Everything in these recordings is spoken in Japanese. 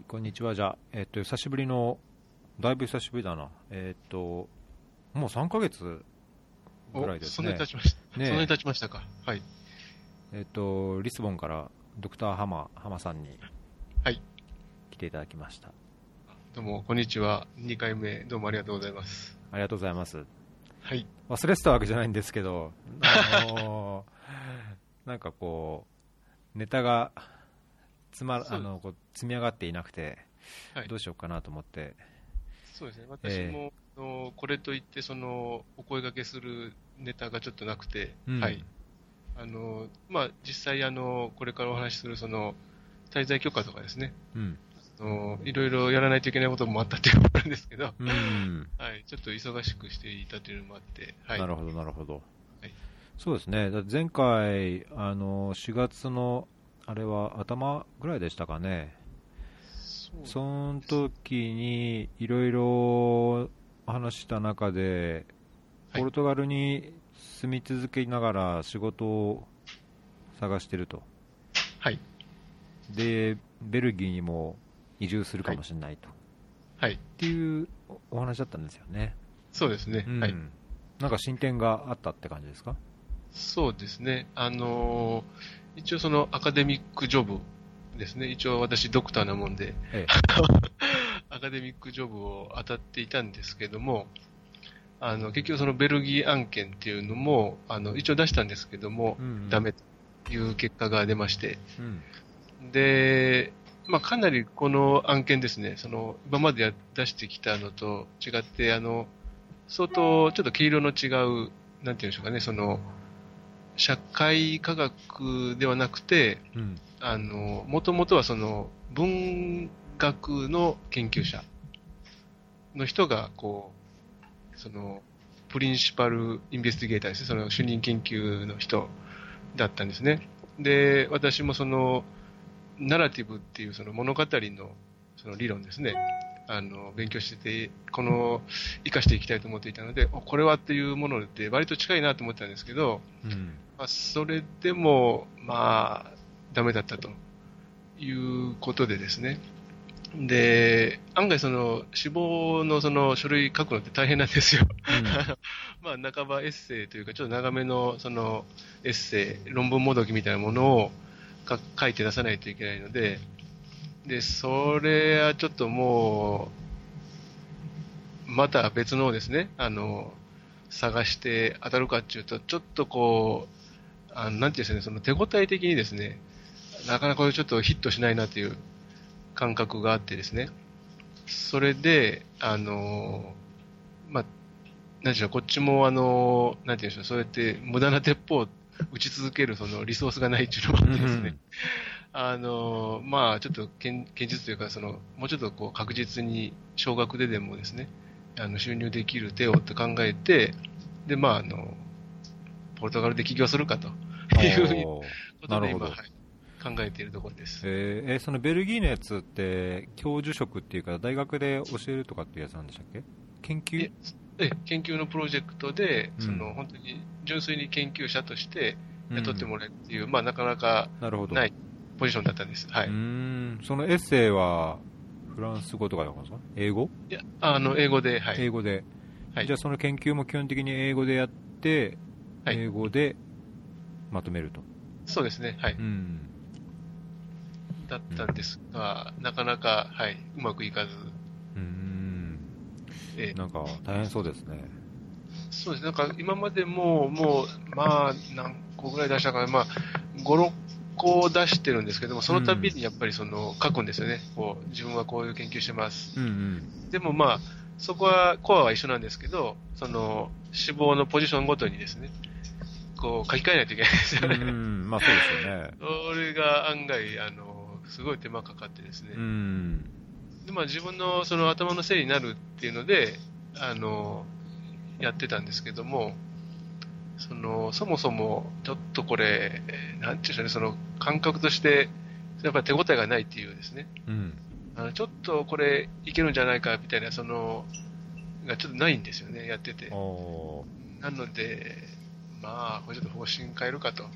はい、こんにちは。じゃあ、えっと、久しぶりの、だいぶ久しぶりだな。えっと、もう3ヶ月ぐらいですそんなねに経。ちました。ねそんなに経ちましたか。はい。えっと、リスボンからドクターハマ、ハマさんにはい。来ていただきました。どうも、こんにちは。2回目、どうもありがとうございます。ありがとうございます。はい。忘れてたわけじゃないんですけど、あのー なんかこう、ネタがつまあのこう積み上がっていなくて、はいどうしようかなと思って、そうですね。私も、あのこれといって、その、お声掛けするネタがちょっとなくて、うんはい。あの、まあ、実際、あの、これからお話しする、その、滞在許可とかですね、うん、あのいろいろやらないといけないこともあったっていうのもあるんですけど、うん、はい。ちょっと忙しくしていたというのもあって、はい。なるほど、なるほど。はいそうですね、前回、あの4月のあれは頭ぐらいでしたかね、その時にいろいろ話した中で、はいポルトガルに住み続けながら仕事を探してると、はい。でベルギーにも移住するかもしれないと、はい。っていうおお話だったんですよね、そうですね。うんはい。なんか進展があったって感じですか？そうですね。あのー一応そのアカデミックジョブですね。一応私ドクターなもんで、ええ。アカデミックジョブを当たっていたんですけども、あの、結局そのベルギー案件っていうのも、あの、一応出したんですけども、うんダメという結果が出まして、うん。で、まあ、かなりこの案件ですね、その、今までや出してきたのと違って、あの、相当ちょっと毛色の違う、なんていうんでしょうかね、その、社会科学ではなくて、うん。あの、もともとはその、文学の研究者の人が、こう、その、プリンシパルインベスティゲーターですね、その主任研究の人だったんですね。で、私もその、ナラティブっていうその物語のその理論ですね、あの、勉強してて、この、活かしていきたいと思っていたので、おこれはっていうもので割と近いなと思ってたんですけど、うんまあ、それでも、まあ、ダメだったということでですね。で、案外その、死亡のその書類書くのって大変なんですよ。まあ、半ばエッセイというか、ちょっと長めのそのエッセイ、論文もどきみたいなものをか書いて出さないといけないので、で、それはちょっともう、また別のですね、あの、探して当たるかっていうと、ちょっとこう、あなんていうんですかね、その手応え的にですね、なかなかちょっとヒットしないなという感覚があってですね、それで、あの、まあ、なんていうの、こっちもあの、なんていうんでしょう、そうやって無駄な鉄砲を撃ち続けるそのリソースがないっていうのもあってですね、あの、まあ、ちょっと現現実というか、その、もうちょっとこう確実に少額ででもですね、あの収入できる手をって考えて、で、まあ、あの、ポルトガルで起業するかと。いうおーことで今、はい考えているところです。えー。えーそのベルギーのやつって教授職っていうか大学で教えるとかっていうやつなんでしたっけ？研究？ええ研究のプロジェクトで、うん。その本当に純粋に研究者として雇ってもららえるっていう、まあ、なかなかなるほど。ないポジションだったんです。はい。そのエッセイはフランス語とかなんですか？英語、いや、あの、英語で、はい。英語で、はい。じゃあその研究も基本的に英語でやって、はい。英語でまとめると、そうですね、はい。うん。だったんですが、なかなか、はい、うまくいかず、うーん。ええ。なんか大変そうですね。そうです。ね、なんか今までも、もう、まあ、何個ぐらい出したかな、まあ、5、6個出してるんですけども、その度にやっぱりその、書くんですよね。こう、自分はこういう研究してます。うんうんでもまあ、そこは、コアは一緒なんですけど、その、志望のポジションごとにですね、こう、書き換えないといけないですよね。うんまあそうですよねそれが案外、あの、すごい手間かかってですね。うんで、まあ自分のその頭のせいになるっていうので、あの、やってたんですけども、その、そもそも、ちょっとこれ、えーなんていうんでしょうね、その感覚として、やっぱり手応えがないっていうですね、うん。あのちょっとこれいけるんじゃないかみたいな、その、がちょっとないんですよね、やってて。なので、まあ、これちょっと方針変えるかと。はい。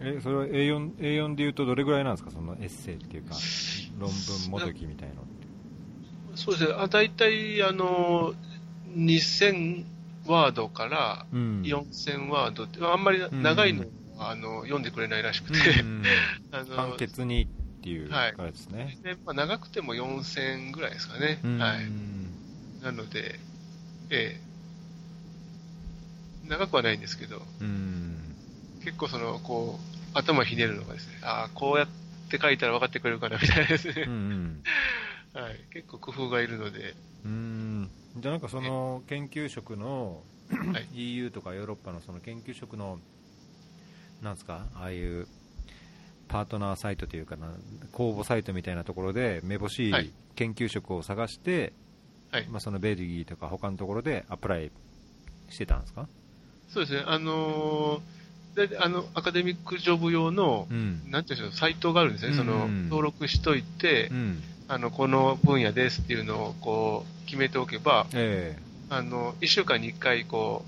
えそれは A4, A4 でいうとどれぐらいなんですか、そのエッセイっていうか、論文もどきみたいなのって。そうですね、あ大体あの2000ワードからうん。4000ワードって、あんまり長いのは、あの読んでくれないらしくて、うん あの簡潔にっていうはい。からですね。でまあ、長くても4000ぐらいですかね。うん。はい。なので、ええ。長くはないんですけど、うん。結構その、こう、頭ひねるのがですね、ああ、こうやって書いたら分かってくれるかなみたいなですね。ん。はい。結構工夫がいるので、うんじゃあなんかその研究職のはい。EU とかヨーロッパのその研究職のなんですか？ああいうパートナーサイトというかな公募サイトみたいなところでめぼしはい。い研究職を探して、はい。まあ、そのベルギーとか他のところでアプライしてたんですか？そうですね、あのーであの、アカデミックジョブ用の、うん。なんていうんでしょう、サイトがあるんですね。その、うん。登録しといて、うん。あの、この分野ですっていうのを、こう、決めておけば、えあの、一週間に一回、こ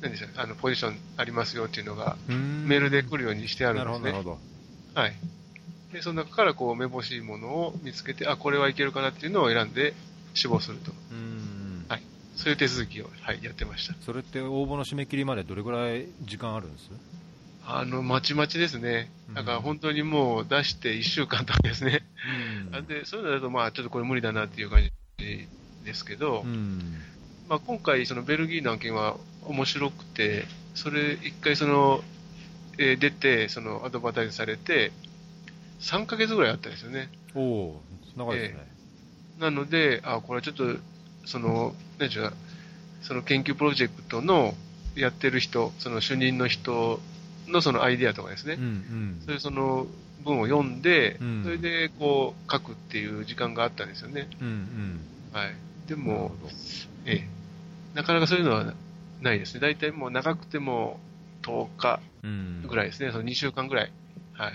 う、なんでしょう、あの、ポジションありますよっていうのが、えメールで来るようにしてあるなんですね。なるほど。はい。で、その中から、こう、めぼしいものを見つけて、あ、これはいけるかなっていうのを選んで、志望すると。うんはいそういう手続きを、はい、やってました。それって応募の締め切りまでどれぐらい時間あるんです？あの、まちまちですね。だから本当にもう出して1週間とかですね。うんで、そういうのだと、まあ、ちょっとこれ無理だなっていう感じですけど、うん。まあ、今回、そのベルギーの案件は面白くて、それ、一回その、えー出て、そのアドバタイズされて、3ヶ月ぐらいあったんですよね。おお長いですね、なので、あ、これはちょっと、その、何でしょう、その研究プロジェクトのやってる人、その主任の人のそのアイデアとかですね、うんうん。そういうその文を読んで、うん。それでこう書くっていう時間があったんですよね。うんうん。はい。でも、どええ、なかなかそういうのはないですね。大体もう長くても10日うんぐらいですね。その2週間ぐらい。はい。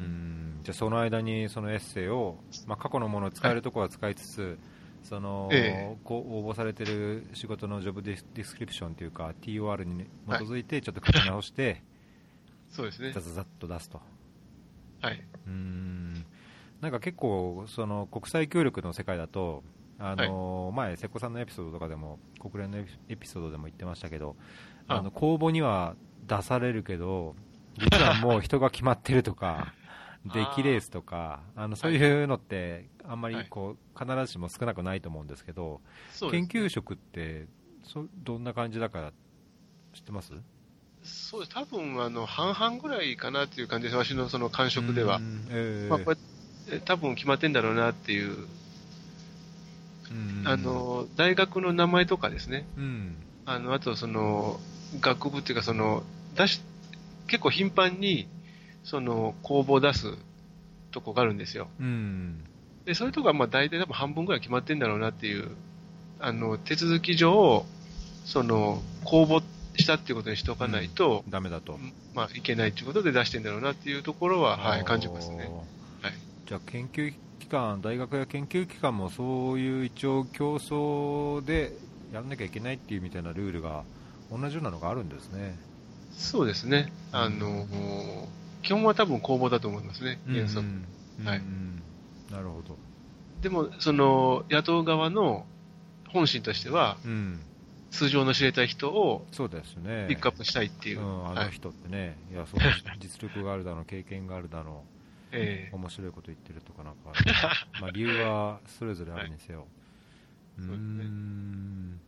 うんじゃあその間にそのエッセイを、まあ、過去のものを使えるところは使いつつ、そのええこう応募されてる仕事のジョブディスクリプションというか TOR に基づいてちょっと書き直して、そうですねザ。ザザッと出すとはい。うんなんか結構その国際協力の世界だとあの、前瀬古さんのエピソードとかでも国連のエピソードでも言ってましたけどあ。の公募には出されるけど実はもう人が決まってるとか 出来レースとかあのそういうのってあんまりこう必ずしも少なくないと思うんですけどそうです研究職ってそどんな感じだから知ってます？そうです。多分、あの、半々ぐらいかなっていう感じです。私のその感触では。う。ん。ええまあ、これ、え多分決まってんだろうなっていう、うんあの、大学の名前とかですね。うんあの、あとその、学部っていうかその、出し、結構頻繁に、その、公募を出すとこがあるんですよ。うんで、そういうとこはまあ大体多分半分ぐらい決まってんだろうなっていう、あの、手続き上、その、公募したっていうことにしておかないと、ダメだとまあいけないということで出してんだろうなっていうところは、はい、感じますね。はい。じゃあ研究機関、大学や研究機関もそういう一応競争でやらなきゃいけないっていうみたいなルールが同じようなのがあるんですね。そうですね。あの、基本は多分公募だと思いますね、原則。うんうんはいうんなるほど。でも、その、野党側の本心としては、うん、通常の知りたい人をそうですね。ピックアップしたいっていう。うん、あはい。の人ってね、い、やそう実力があるだの、経験があるだの、ええ面白いこと言ってるとかなんか、まあ理由はそれぞれあるにせよ。うーそうですねん、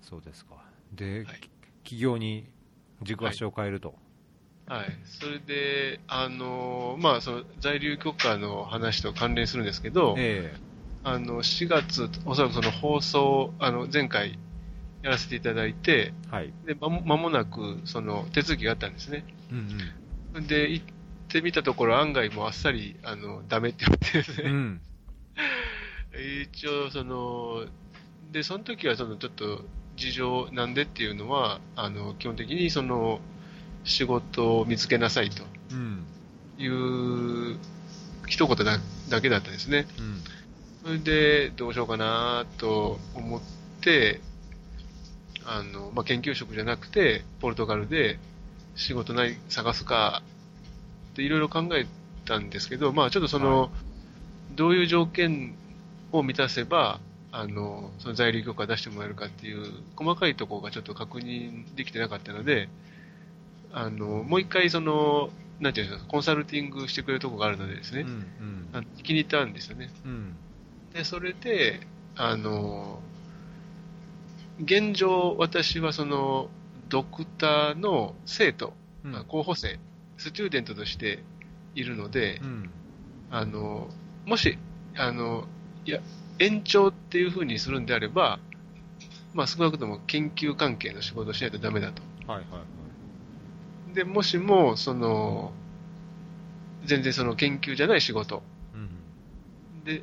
そうですか。で、はいき企業に軸足を変えると。はい。それで、あの、まあ、その、在留許可の話と関連するんですけど、えあの、4月、おそらくその放送、あの、前回やらせていただいて、えはい。で、まもなく、その、手続きがあったんですね。うんで、行ってみたところ、案外もうあっさり、あの、ダメって言ってですうん。うね。ん。一応、その、で、その時は、その、ちょっと、事情なんでっていうのは、あの、基本的に、その、仕事を見つけなさいとうん。いう、一言だだけだったんですね。うん。それで、どうしようかなと思って、あの、まあ、研究職じゃなくて、ポルトガルで、仕事何探すかっていろいろ考えたんですけど、まあちょっとその、はい。どういう条件を満たせば、あの、その在留許可出してもらえるかっていう細かいところがちょっと確認できてなかったので、あの、もう一回その、なんていうんですか、コンサルティングしてくれるところがあるのでですね、うんうん。気に入ったんですよね。うん。で、それで、あの、現状、私はその、ドクターの生徒、うん。あ候補生、スチューデントとしているので、うん。あの、もし、あの、いや、延長っていうふうにするんであれば、まあ少なくとも研究関係の仕事をしないとダメだと。はいはいはい。で、もしも、その、全然その研究じゃない仕事うんで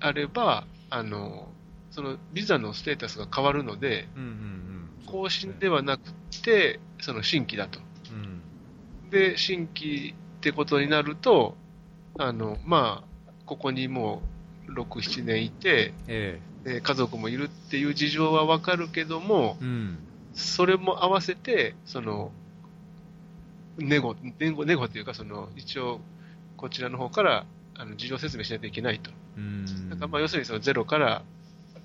あれば、あの、そのビザのステータスが変わるので、うんうんうん。更新ではなくて、その新規だと。うんで、新規ってことになると、あの、まあ、ここにもう6、7年いて、えで家族もいるっていう事情はわかるけどもえ、うんそれも合わせて、その、ネゴ、ネゴ、ネゴというか、その、一応、こちらの方から、あの、事情説明しないといけないと。うんだからまあ、要するにそのゼロから、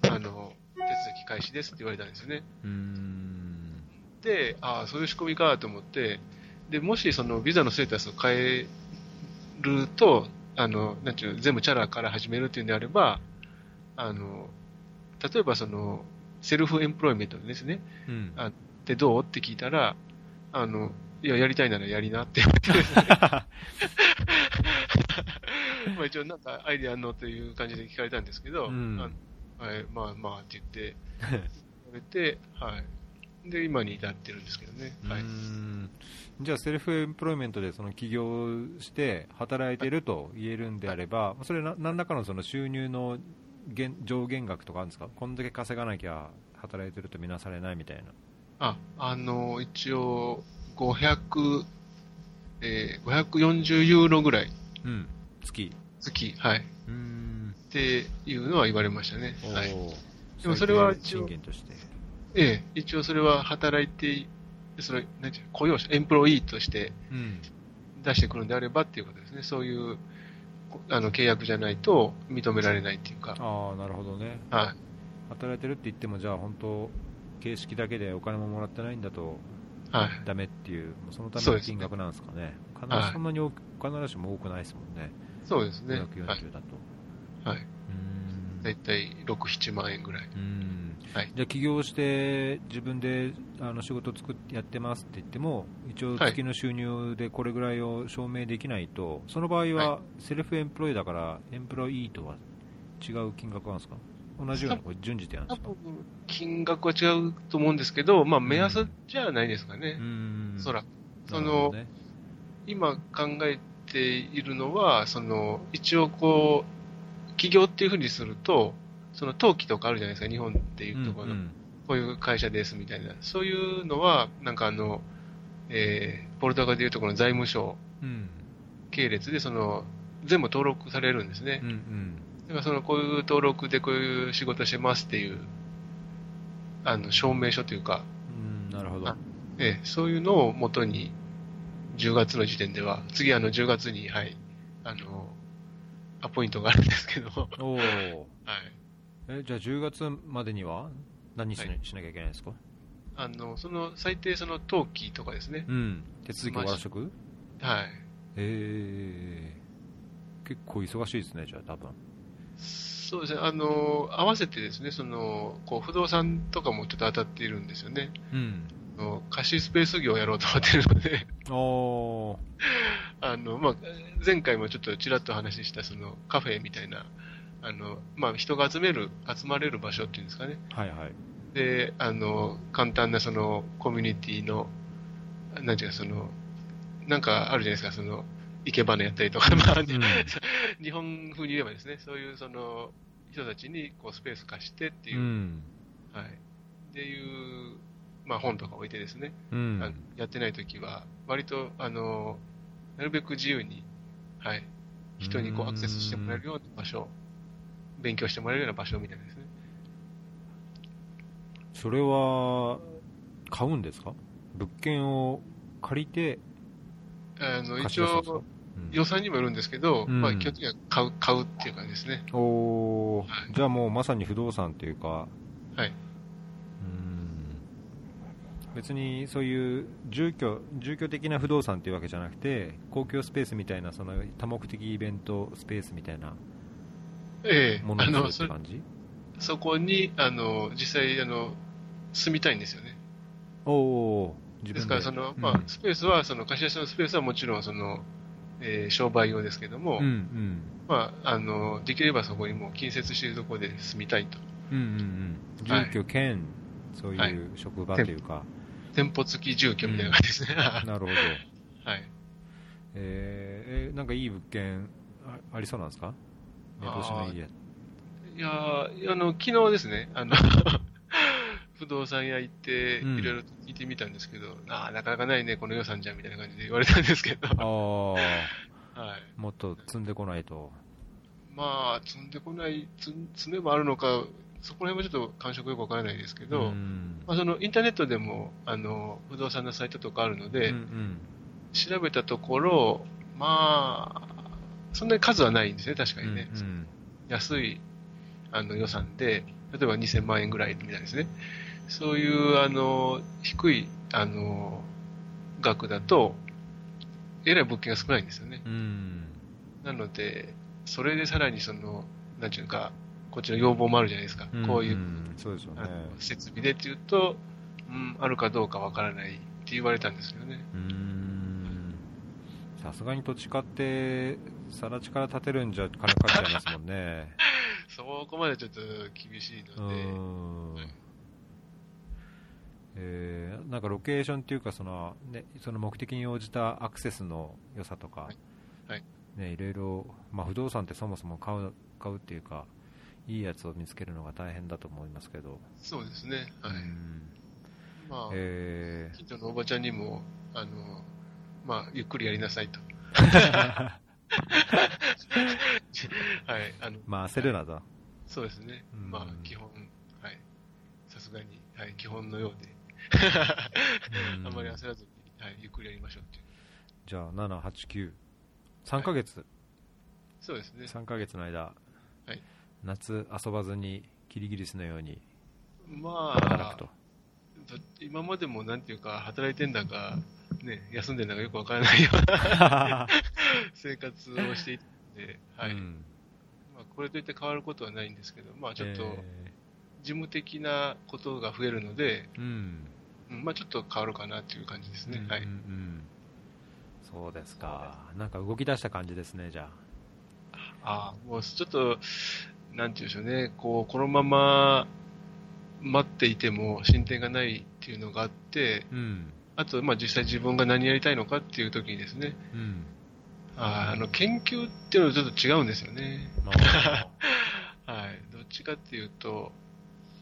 あの、手続き開始ですって言われたんですよね。うんで、ああ、そういう仕組みかと思って、で、もしそのビザのステータスを変えると、あの、なんていうの、全部チャラから始めるっていうんであれば、あの、例えばその、セルフエンプロイメントですね。うんあで、どうって聞いたら、あの、いや、やりたいならやりなって言われてまあ一応なんかアイデアあんのという感じで聞かれたんですけど、うんあはい、まあまあって言って、言われて、はい。で、今に至ってるんですけどね。はいじゃあ、セルフエンプロイメントでその起業して働いてると言えるんであれば、それな何らかのその収入の限上限額とかあるんですか、こんだけ稼がなきゃ働いてるとみなされないみたいな。あ、あの、一応、500、えー、540ユーロぐらい、うん、月。月、はい。っうーん、ていうのは言われましたね。はい。でもそれは最低賃金として。ええ、一応それは働いて、それ、なんていうの雇用者、エンプロイーとしてうん、出してくるんであればっていうことですね。そういう、こあの、契約じゃないと認められないっていうか。ああ、なるほどね。はい。働いてるって言っても、じゃあ本当、形式だけでお金ももらってないんだとはい。ダメっていう、そのための金額なんですかね。必ずはいそんなに必ずしも多くないですもんね。そうですね。540はい。だと。はい。うーんだいたい6、7万円ぐらい。うんはい。じゃあ起業して自分であの仕事作ってやってますって言っても一応はい月の収入でこれぐらいを証明できないと、その場合はセルフエンプロイだからエンプロイーとは違う金額なんですか？同じようなこれ順次でやるんですか？金額は違うと思うんですけど、まあ、目安じゃないですかね。う。ん。そら。その、ね今考えているのは、その、一応こう、起業っていうふうにすると、その登記とかあるじゃないですか、日本っていうところの、うんこういう会社ですみたいな。そういうのは、なんかあの、えー、ポルトガルでいうところの財務省うん系列で、その、全部登録されるんですねうんう。んだからその、こういう登録でこういう仕事してますっていう、あの、証明書というか、うんなるほどあええ、そういうのを元に、10月の時点では、次あの10月に、はい、あの、アポイントがあるんですけど、はい。えじゃあ10月までには何しな,、はい。しなきゃいけないんですか？あの、その、最低その登記とかですね。うん。手続き終わらしとく？はい。えー、結構忙しいですねじゃあ多分。そうですね、あの、合わせてですね、その、こう、不動産とかもちょっと当たっているんですよね。うん。あの貸しスペース業をやろうと思ってるので、あの、まあ、前回もちょっとちらっと話した、その、カフェみたいな、あの、まあ、人が集める、集まれる場所っていうんですかね。はいはい。で、あの、簡単なその、コミュニティの、なんていうか、その、なんかあるじゃないですか、その、生け花やったりとか、まあ、うん日本風に言えばですね、そういうその、人たちにこうスペース貸してっていう。う、ん。はい。っていう、まあ本とか置いてですね、うん。やってない時は、割と、あの、なるべく自由に、はい、人にこうアクセスしてもらえるような場所、勉強してもらえるような場所みたいなですね。それは買うんですか？物件を借りてあの、一応、予算にもよるんですけど、うん。まあ、基本的には買う、買うっていう感じですね。うんおー。はい。じゃあもうまさに不動産っていうか、はい。うん。別にそういう住居住居的な不動産っていうわけじゃなくて公共スペースみたいなその多目的イベントスペースみたいなええ。ものあの、にするっそて感じ？そこに、あの、実際、あの、住みたいんですよね。おおー自分で。すから、その、まあうん、スペースは、その、貸し出しのスペースはもちろん、その、えー商売用ですけども、うんうん。まあ、あの、できればそこにもう近接しているところで住みたいと。うんうんうん。はい。住居兼、そうはいいう職場というか、店舗付き住居みたいな感じですね。は なるほど、い。えー。えなんかいい物件あありそうなんですか？目星のいいやあの、昨日ですね、あの、不動産屋行って、うん。いろいろ聞いてみたんですけど、ああ、なかなかないね、この予算じゃん、みたいな感じで 言われたんですけど、はい。もっと積んでこないと。まあ、積んでこない、積積めばあるのか、そこら辺もちょっと感触よくわからないですけど、うん。まあ、そのインターネットでも、あの、不動産のサイトとかあるので、うんうん。調べたところ、まあ、そんなに数はないんですね、確かにね。うんうん安いあの予算で、例えば2000万円ぐらいみたいですね。そういう、あの、低い、あの、額だと、えらい物件が少ないんですよね。うんなので、それでさらにその、なんていうか、こっちの要望もあるじゃないですか。こういう、んそうですよね設備でっていうと、うん、あるかどうかわからないって言われたんですよね。うんさすがに土地買って更地から建てるんじゃ金かかっちゃいますもんね。そこまでちょっと厳しいので、うん。はいえーなんかロケーションっていうかその、ね、その目的に応じたアクセスの良さとか、はい。はい。ね、いろいろ、まあ、不動産ってそもそも買う買うっていうかいいやつを見つけるのが大変だと思いますけど、そうですね。はい。うん。まあ、えー。近所のおばちゃんにも、あの、まあ、ゆっくりやりなさいと。はい、あの、まあ焦るなと、そうですね。うん。まあ、基本、はい。さすがに、はい、基本のようで、うん。あんまり焦らずに、はい、ゆっくりやりましょうっていう。じゃあ7、8、9、3ヶ月、そうですね。3ヶ月の間、はい。夏遊ばずにキリギリスのように。まあ働くと、、ど今までもなんていうか、働いてんだか、ね、休んでんだかよくわからないような生活をしていて、はい。うんまあ、これといって変わることはないんですけど、まあ、ちょっと、え事務的なことが増えるので、ーうんうんまあ、ちょっと変わるかなという感じですね。はいうんうん。うんそうですか、なんか動き出した感じですね、じゃああ、もうちょっと、なんていうんでしょうね、こう、このまま待っていても進展がないっていうのがあって、あ。うんあと、まあ、実際自分が何やりたいのかっていう時にですね、うんあーあの、研究っていうのはちょっと違うんですよね。まあ はい。どっちかっていうと、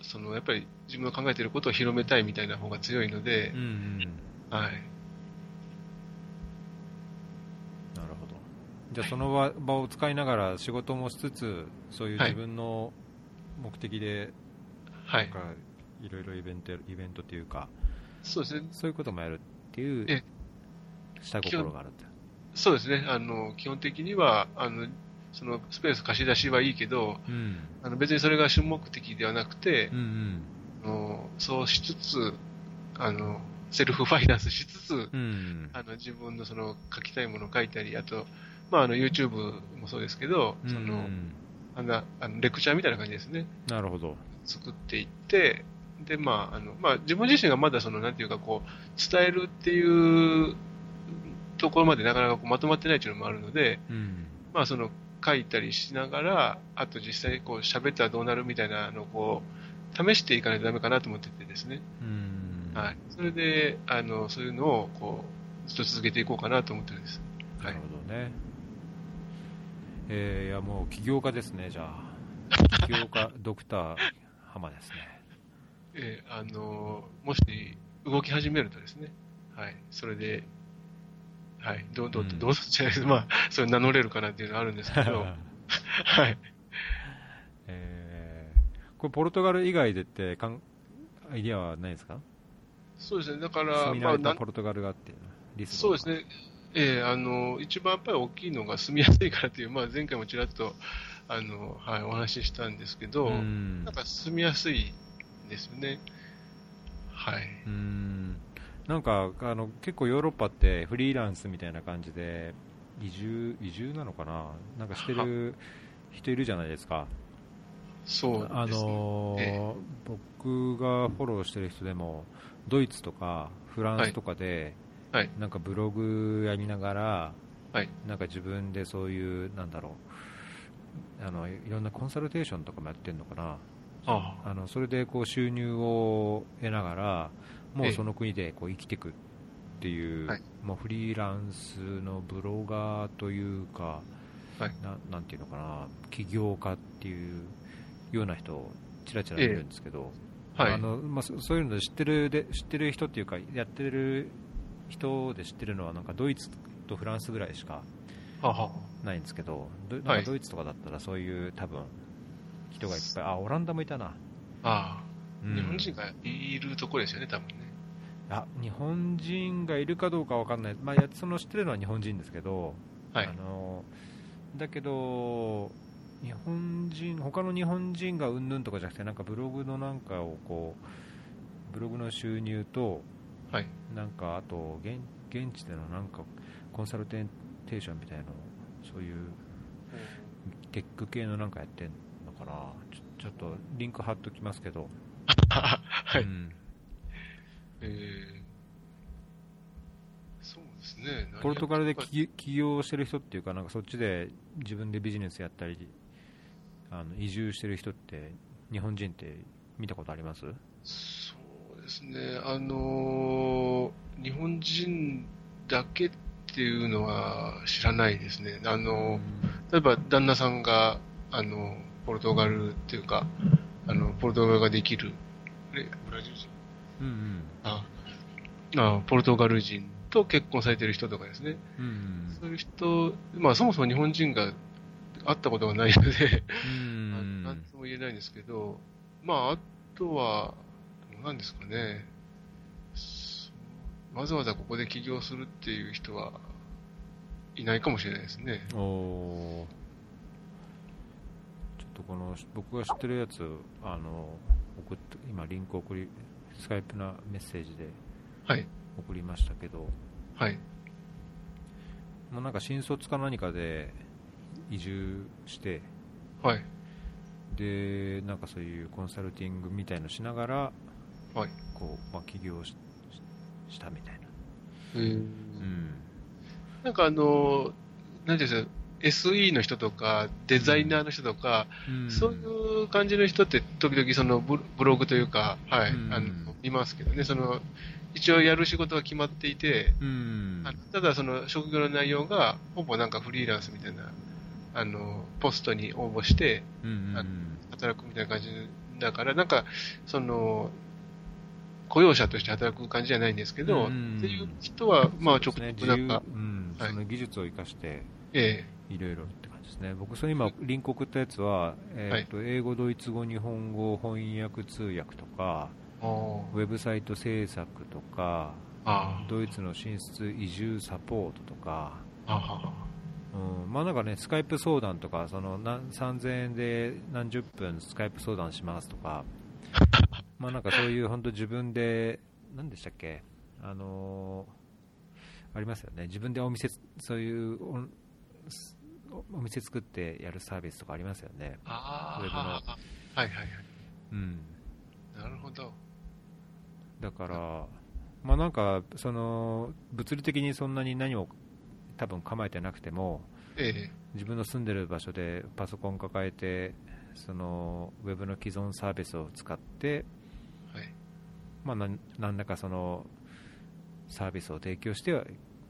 その、やっぱり自分の考えていることを広めたいみたいな方が強いのでうん、うんはい。なるほどじゃあその場場を使いながら仕事もしつつそういうはい自分の目的ではい。なんかいろいろイベントイベントというかそうですね。そういうこともやるっていうえ下心があるってそうですね。あの、基本的には、あの、そのスペース貸し出しはいいけど、うん。あの別にそれが主目的ではなくてうんう、ん。あのそうしつつ、あの、セルフファイナンスしつつ、うん。あの自分のその書きたいものを書いたり、あと、まあ、あの YouTube もそうですけど、うんそのあんなあのレクチャーみたいな感じですね。なるほど。作っていって、で、まあ、あの、まあ、自分自身がまだその、なんていうか、こう、伝えるっていうところまでなかなかこうまとまってないっていうのもあるので、うんまあ、その、書いたりしながら、あと実際、こう、喋ったらどうなるみたいなのを、こう、試していかないとダメかなと思っててですね。うんはい。それで、あの、そういうのを、こう、ずっと続けていこうかなと思ってるんです。はないる。ほどね。えー、いやもう起業家ですね、じゃあ。起業家、ドクター浜ですね。えーあの、もし、動き始めるとですね、はい。それで、はい。どう、どう、うんどうぞじゃないです。まあ、それ名乗れるかなっていうのはあるんですけど、はい。えー、これポルトガル以外でってかんアイディアはないですか？そうですね。だから、まあ、ポルトガルがってリスそうですね、ええあの一番やっぱり大きいのが住みやすいからという、まあ、前回もちらっとあの、はい、お話ししたんですけど、うん、なんか住みやすいですよね。はい、うん。なんかあの結構ヨーロッパってフリーランスみたいな感じで移住移住なのかな、なんかしてる人いるじゃないですか。そう、ね、あのーええ、僕がフォローしてる人でもドイツとかフランスとかで、はい、なんかブログやりながら、はい、なんか自分でそういうなんだろうあのいろんなコンサルテーションとかもやってるのかな？ああ。のそれでこう収入を得ながらもうその国でこう生きていくっていう、はい、もうフリーランスのブロガーというか、はい、ななんていうのかな起業家っていうような人ちらちらいるんですけど、えはい。あのまあ、そういうので知ってるで知ってる人っていうかやってる人で知ってるのはなんかドイツとフランスぐらいしかないんですけど、ドイツとかだったらそういう多分人がいっぱい、あオランダもいたな。ああ、うん、日本人がいるところですよね、多分ね。あ日本人がいるかどうかわかんない、まあ、その知ってるのは日本人ですけど、はい、あのだけど、日本人他の日本人がうんぬんとかじゃなくてなんかブログのなんかをこうブログの収入と、はい、なんかあと現現地でのなんかコンサルテーションみたいなそういうテック系のなんかやってんのかなちょちょっとリンク貼っときますけど。はい、うん、えー、そうですね。ポルトガルで起業してる人っていうかなんかそっちで自分でビジネスやったりあの移住してる人って日本人って見たことあります？そうですね、あのー、日本人だけっていうのは知らないですね、あのー、例えば旦那さんがあのポルトガルっていうか、あのポルトガルができる、ブラジル人、うんうん、ああポルトガル人と結婚されてる人とかですね、うんうん、そういう人、まあ、そもそも日本人が会ったことがないのでなんとも言えないんですけど、まあ、あとは、どうなんですかね、わざわざここで起業するっていう人はいないかもしれないですね。おちょっとこの僕が知ってるやつあの送って今リンク送りスカイプなメッセージで送りましたけど、はい、もうなんか新卒か何かで移住して、はい、でなんかそういうコンサルティングみたいのしながら、はい、こうまあ、起業ししたみたいな。うん、うん、なんかあの、なんていうんですか、SE の人とか、デザイナーの人とか、うん、そういう感じの人って、時々そのブログというか、はい、うん、あのいますけどね、その一応やる仕事は決まっていて、うん、ただその職業の内容が、ほぼなんかフリーランスみたいなあの、ポストに応募して、うんうん。うん、働くみたいな感じだから、なんか、その、雇用者として働く感じじゃないんですけど、うん、っていう人は、まあ、ちょっとなんか、うん、はい、その技術を生かして、ええ、いろいろって感じですね。僕、それ今、リンク送ったやつは、えーと、はい、英語、ドイツ語、日本語、翻訳、通訳とか、ウェブサイト制作とか、ドイツの進出移住サポートとか、うん。まあ、なんかね、スカイプ相談とか、その3000円で何十分スカイプ相談しますとか、まあなんかそういう本当自分で、何でしたっけ、あのー、ありますよね、自分でお店、そういうおお店作ってやるサービスとかありますよね、あウェブの。はいはいはい。うん。なるほど。だから、まあなんか、その、物理的にそんなに何を多分構えてなくても、ええ、自分の住んでる場所でパソコン抱えてそのウェブの既存サービスを使って、はいまあ、何らかそのサービスを提供して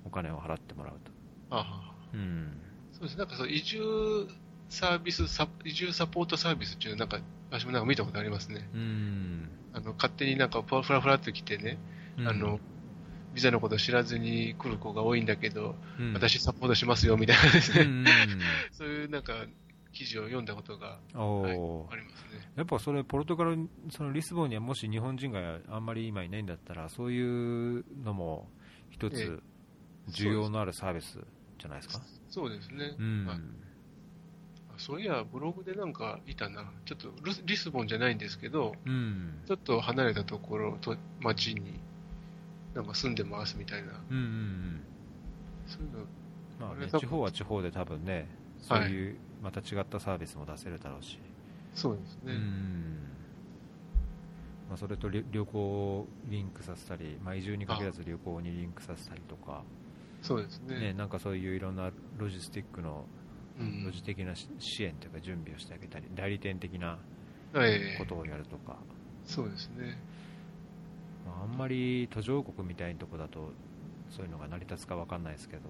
お金を払ってもらうと。あうん、そうです。なんかそう移住サービスサ、移住サポートサービスっていうなんか、私もなんか見たことありますね。うん。あの、勝手になんかふらふらって来てね、うん、あの、ビザのことを知らずに来る子が多いんだけど、うん、私サポートしますよみたいなですね、そういうなんか記事を読んだことが、はい、ありますね。やっぱそれ、ポルトガル、そのリスボンにはもし日本人があんまり今いないんだったら、そういうのも一つ需要のあるサービスじゃないですか？そうですね。うん。はいそういや、ブログでなんかいたな。ちょっとルスリスボンじゃないんですけど、うん。ちょっと離れたところと、町に、なんか住んでますみたいな。うんうんうん。そういうの、まあね地方は地方で多分ね、そういうまた違ったサービスも出せるだろうし。そうですね。うん。まあ、それと旅旅行をリンクさせたり、まあ、移住に限らず旅行にリンクさせたりとか、そうですね。ね、なんかそういういろんなロジスティックのうん。ロジ的なし支援というか準備をしてあげたり、代理店的なはいことをやるとか、そうですね。まあ、あんまり途上国みたいなとこだとそういうのが成り立つかわかんないですけど、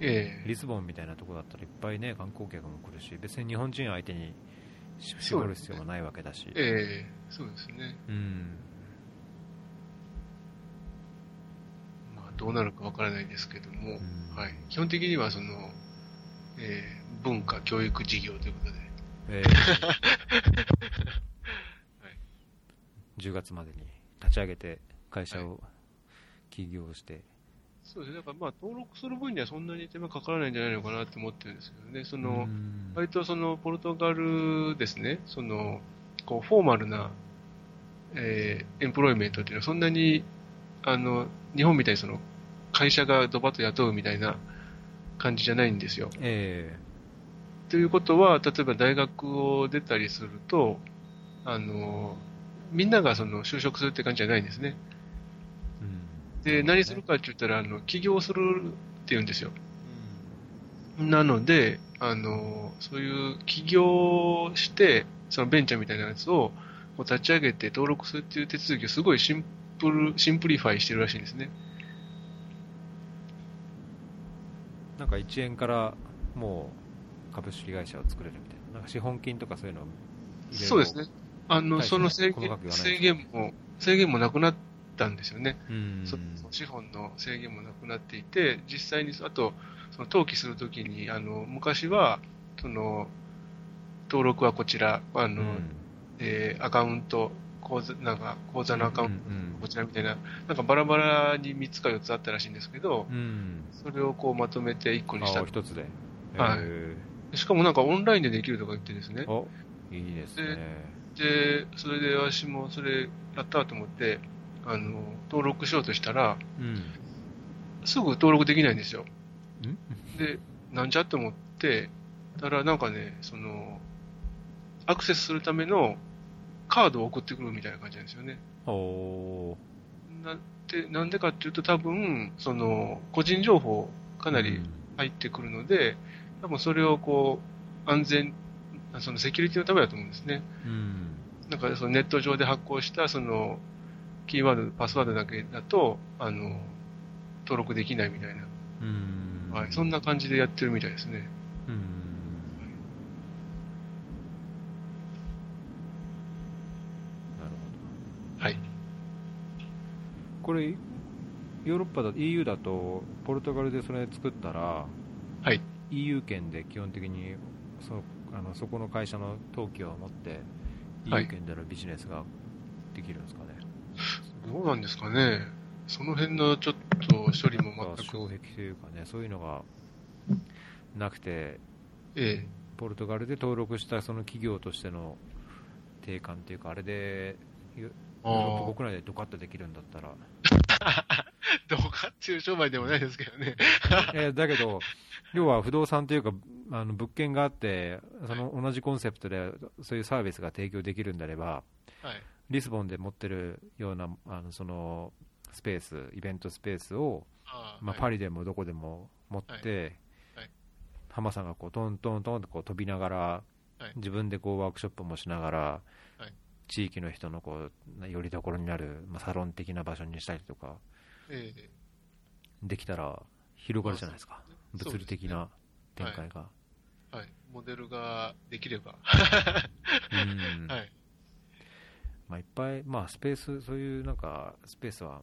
ええ。リスボンみたいなとこだったらいっぱいね観光客も来るし、別に日本人相手にし絞る必要もないわけだし、ええ。そうですね。うん、まあ、どうなるかわからないですけども、うん。はい。基本的にはその、ええ文化教育事業ということで、えー。10月までに立ち上げて会社を起業して、そうですね。だからまあ、登録する分にはそんなに手間かからないんじゃないのかなって思ってるんですけどね。その、うん。割とその、ポルトガルですね、その、こう、フォーマルな、えーエンプロイメントっていうのはそんなに、あの、日本みたいにその、会社がドバッと雇うみたいな感じじゃないんですよ。えということは、例えば大学を出たりすると、あの、みんながその就職するって感じじゃないんですね。ーうんで、何するかって言ったら、あの、起業するって言うんですよ。なので、あの、そういう起業して、そのベンチャーみたいなやつを立ち上げて登録するっていう手続きをすごいシンプル、 simplify してるらしいんですね。なんか1円からもう株式会社を作れるみたいな、なんか資本金とかそういうのそうですね。あの、その制限制限も、制限もなくなったんですよね。うん。資本の制限もなくなっていて、実際に、あと、その登記するときに、あの、昔は、その、登録はこちら、あの、うん。えーアカウント、口座、なんか、口座のアカウント、うんこちらみたいな、なんかバラバラに3つか4つあったらしいんですけどう、ん。それをこうまとめて1個にした。あ。一つで、はい。えしかもなんかオンラインでできるとか言ってですね。いいですね、で、それで私もそれやったと思って、あの、登録しようとしたら、うん。すぐ登録できないんですよ。ん？で、なんじゃと思って、たらなんかね、その、アクセスするためのカードを送ってくるみたいな感じなんですよね。おーなでなんでかっていうと多分、その、個人情報かなりうん入ってくるので、多分それをこう、安全、そのセキュリティのためだと思うんですね。うんなんかそのネット上で発行したその、キーワード、パスワードだけだと、あの、登録できないみたいな。うんはい。そんな感じでやってるみたいですね。うんなるほどはい。これ、ヨーロッパだ EU だと、ポルトガルでそれ作ったら、はい。EU 圏で基本的にそあのそこの会社の登記を持って、はい EU 圏でのビジネスができるんですかね。どうなんですかね。その辺のちょっと処理もまあ全く。障壁というかね、そういうのがなくて、えポルトガルで登録したその企業としての定款というか、あれでヨ。ーロッパ国内でドカッとできるんだったら、どうかっていう商売でもないですけどね。えーだけど、要は不動産というか、あの物件があって、その同じコンセプトでそういうサービスが提供できるんであれば、はい。リスボンで持ってるようなあのそのスペース、イベントスペースを、まあ、あはいパリでもどこでも持って、はいはい浜さんがこうトントントンとこう飛びながら、はい自分でこうワークショップもしながら、はい地域の人のこうよりどころになる、まあ、サロン的な場所にしたりとかええできたら広がるじゃないですか、物理的な展開が。はい。モデルができれば。うん はい。まあ、いっぱい、まあ、スペース、そういうなんかスペースは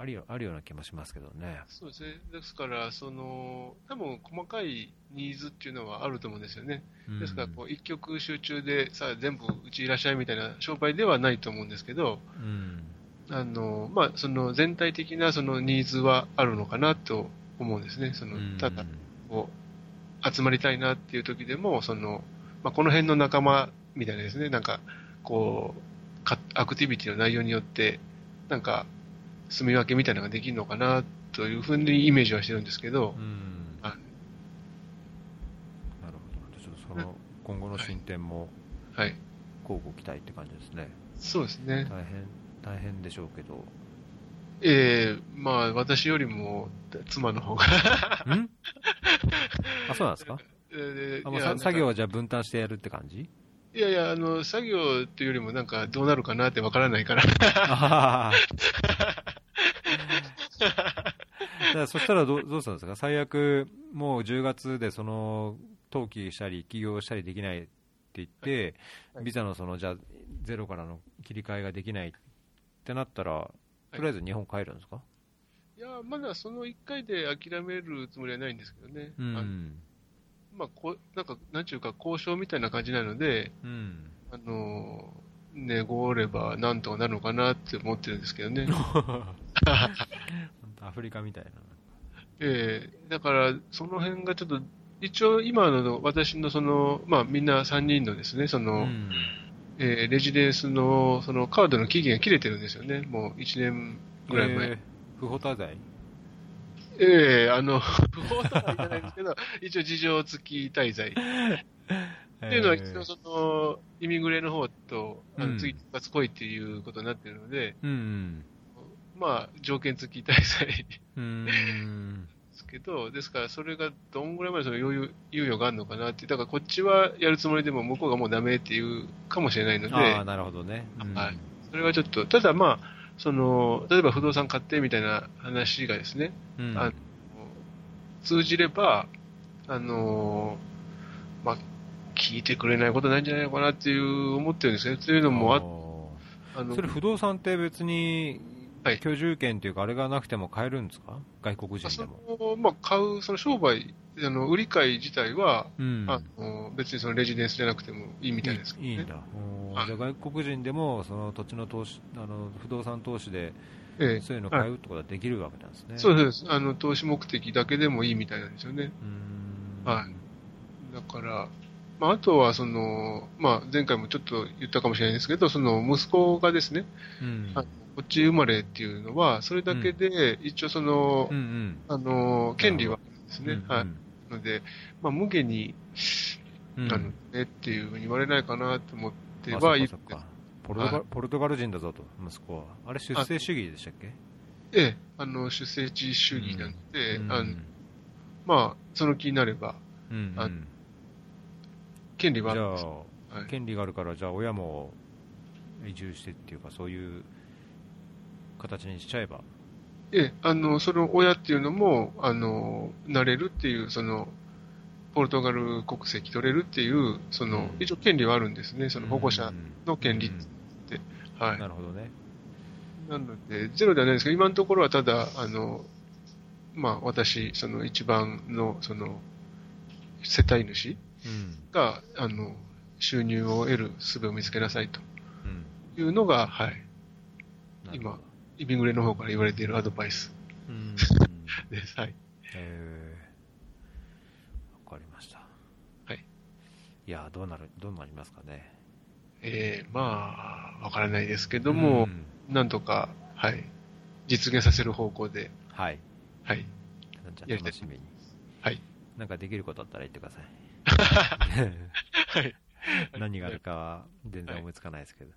ありよあるような気もしますけどね。そうですね。ですから、その、多分細かいニーズっていうのはあると思うんですよね。ですから、こう、一曲集中で、さあ、全部うちいらっしゃいみたいな商売ではないと思うんですけど、うん、あの、まあ、その全体的なそのニーズはあるのかなと思うんですね。そのうんただこう集まりたいなっていう時でも、そのまあ、この辺の仲間みたいなですね、なんかこうかアクティビティの内容によって、なんか住み分けみたいなのができるのかなというふうにイメージはしてるんですけど。う、ん。はい。なるほど。ちょっとその今後の進展もはい、交互期待って感じですね。そうですね。大変大変でしょうけど。ええまあ私よりも妻の方が。ん？あそうなんですか？えーあもういやなんかさ作業はじゃあ分担してやるって感じ？いやいや、あの、作業っていうよりもなんかどうなるかなってわからないから。らそしたらどうどうするんですか？最悪もう10月でその登記したり起業したりできないって言って、はい。ビザのそのじゃあゼロからの切り替えができないってなったらとりあえず日本帰るんですか、いや、まだその1回で諦めるつもりはないんですけどね。うん。まあ、こう、なんか、なんちゅうか交渉みたいな感じなので、うん。あの、ねごればなんとかなるのかなって思ってるんですけどね。アフリカみたいなええだから、その辺がちょっと、一応今の私のその、まあみんな3人のですね、その、うんえーレジデンスのそのカードの期限が切れてるんですよね。もう1年ぐらい前。えー不法滞在？ええあの、不法とは言わないんですけど、一応事情付き滞在。っていうのは、一応その、イミグレの方と、あうんの次、一発来いっていうことになってるので、うんうんまあ、条件付き滞在でうん。すけど、ですから、それがどんぐらいまでその猶予猶予があるのかなって、だからこっちはやるつもりでも、向こうがもうダメっていうかもしれないので、ああなるほどね、うん。はい。それはちょっと、ただまあ、その、例えば不動産買ってみたいな話がですね、うん。あの通じれば、あのまあ、聞いてくれないことないんじゃないのかなっていう思ってるんですね。というのもあ、あのそれ不動産って別にはい。居住権っていうかあれがなくても買えるんですか？外国人でそも、のまあ、買う、その商売、あの売り買い自体は、うん、あの別にそのレジデンスじゃなくてもいいみたいですけど、ね。いいいいんだ。じゃあ外国人でもその土地の投資あの不動産投資でええ。そういうのを買うってことはできるわけなんですね、そうです。あの、投資目的だけでもいいみたいなんですよね。はい。だから、まあ、あとは、その、まあ、前回もちょっと言ったかもしれないですけど、その、息子がですね、うん。あこっち生まれっていうのは、それだけで、一応その、うんうん。あの、権利はあるんですね。うんはい。ので、まあ、無下に、うん。あの、ねっていうふうに言われないかなと思ってあは、そっかそっか。ポルトガはい。ポルトガル人だぞと息子は。あれ出生主義でしたっけ？ええ、あの、出生地主義なので、うん。あのまあ、その気になれば、うんあうん。権利じゃはあるんです。あはい。権利があるからじゃあ親も移住してっていうかそういう形にしちゃえば。ええ、あの、その親っていうのも、あの、なれるっていう、その、ポルトガル国籍取れるっていう、その、うん。一応権利はあるんですね、その保護者うんの権利うん。はい。なるほどね。なので、ゼロではないですけど、今のところはただ、あの、まあ、私、その一番の、その、世帯主うん。が、あの、収入を得る術を見つけなさいとうん。いうのが、はい、今イミグレの方から言われているアドバイス。うん。です。はい。えー。わかりました。はい。いやどうなるどうなりますかね。えー、まあ、わからないですけども、ん。なんとか、はい、実現させる方向で、はい。はい。じゃあ楽しみに。はい。なんかできることあったら言ってください。はい。何があるかは全然思いつかないですけど、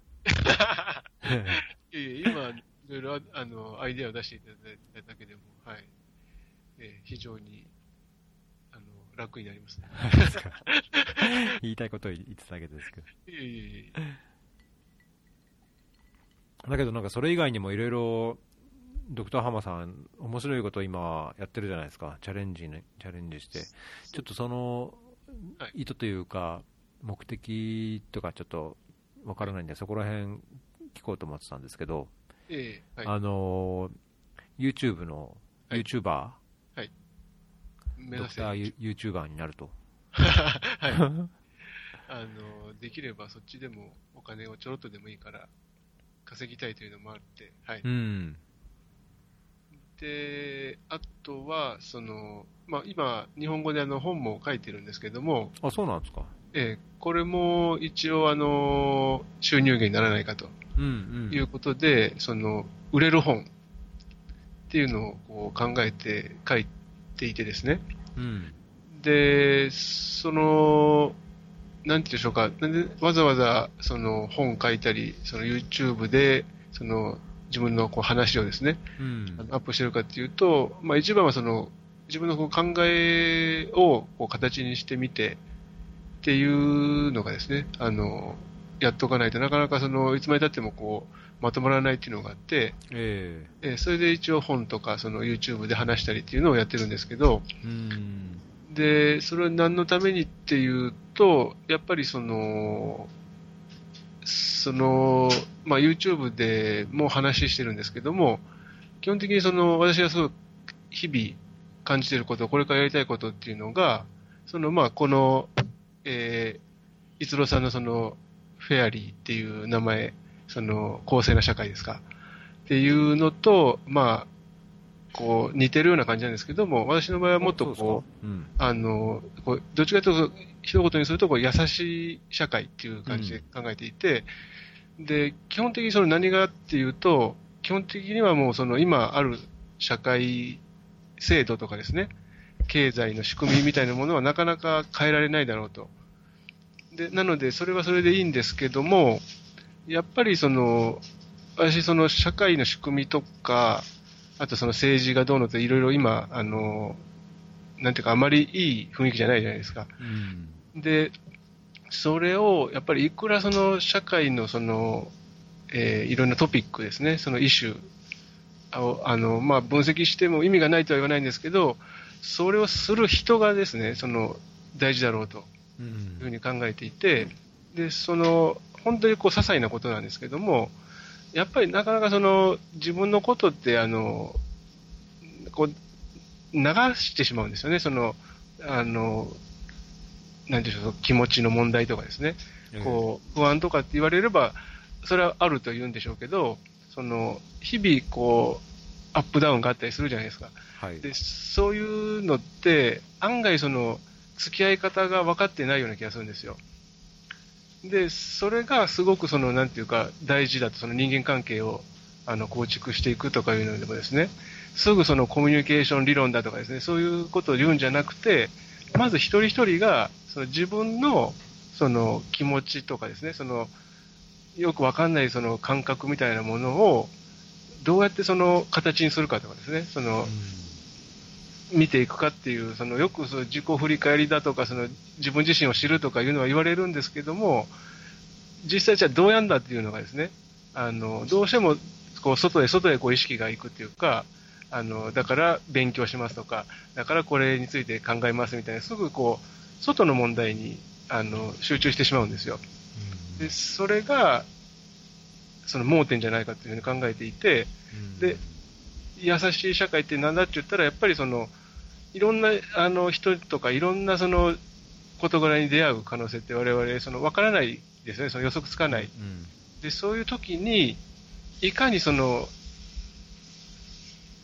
いやいや今、いろいろああのアイデアを出していただいただけでも、はい。えー非常に、あの、楽になりますね。言いたいことを言ってただけですけどいやいやいやだけどなんかそれ以外にもいろいろドクターハマさん面白いことを今やってるじゃないですか。チャレンジねチャレンジして。ちょっとそのはい。意図というか目的とかちょっとわからないんでそこら辺聞こうと思ってたんですけど、ええはい。あの YouTube のはい YouTuber、目指せ。ドクターユ YouTuber になると、はい。あの、できればそっちでもお金をちょろっとでもいいから稼ぎたいというのもあって、はい。うんっで、あとは、その、まあ、今、日本語であの本も書いてるんですけども、あ、そうなんですか。ええ、これも一応、あの、収入源にならないかとうんうん。いうことで、その、売れる本っていうのをこう考えて書いていてですね。うん。で、その、なんていうんでしょうか、なんでわざわざその本書いたり、その YouTube で、その自分のこう話をですね、うんアップしてるかっていうと、まあ一番はその自分のこう考えをこう形にしてみてっていうのがですね、あの、やっとかないとなかなかそのいつまで経ってもこうまとまらないっていうのがあって、ええーそれで一応本とかその YouTube で話したりっていうのをやってるんですけど、えうん。で、それは何のためにっていうと、やっぱりその、その、まあ、YouTube でも話してるんですけども、基本的にその、私がすごい日々感じてること、これからやりたいことっていうのが、その、まあ、この、えー、逸郎さんのその、フェアリーっていう名前、その、公正な社会ですか？っていうのと、まあ、こう、似てるような感じなんですけども、私の場合はもっとこう、か？うん。あの、こうどっちかというと、一言にすると、こう優しい社会っていう感じで考えていて、で、基本的にその何がっていうと、基本的にはもうその今ある社会制度とかですね、経済の仕組みみたいなものはなかなか変えられないだろうと。で、なので、それはそれでいいんですけども、やっぱりその、私、その社会の仕組みとか、あとその政治がどうのっていろいろ今、あの、なんていうか、あまりいい雰囲気じゃないじゃないですか。うん。で、それを、やっぱりいくらその社会のその、えーいろんなトピックですね、そのイシューを、あの、まあ、分析しても意味がないとは言わないんですけど、それをする人がですね、その、大事だろうとうんいうふうに考えていて、で、その、本当にこう、些細なことなん。ですけども、やっぱりなかなかその、自分のことって、あの、こう、流してしまうん。ですよね、その、あの、なん。でしょう、気持ちの問題とかですね。こう、不安とかって言われれば、それはあると言うん。でしょうけど、その、日々こう、アップダウンがあったりするじゃないですか。はい。で、そういうのって、案外その、付き合い方が分かってないような気がするんですよ。で、それがすごくその、なんていうか、大事だと、その人間関係を、あの、構築していくとかいうのでもですね、すぐそのコミュニケーション理論だとかですね、そういうことを言うんじゃなくて、まず一人一人が、その自分の、その気持ちとかですね、その、よくわかんないその感覚みたいなものを、どうやってその形にするかとかですね、その、見ていくかっていう、そのよくその自己振り返りだとか、その自分自身を知るとかいうのは言われるんですけども、実際じゃあどうやんだっていうのがですね、あの、どうしてもこう外へ外へこう意識がいくっていうか、あの、だから勉強しますとか、だからこれについて考えますみたいな、すぐこう、外の問題に、あの、集中してしまうんですよ。で、それが、その盲点じゃないかというふうに考えていて、で、優しい社会ってなんだって言ったら、やっぱりその、いろんなあの人とか、いろんなその事柄に出会う可能性って我々、その分からないですね、その予測つかない。うん。で、そういう時に、いかにその、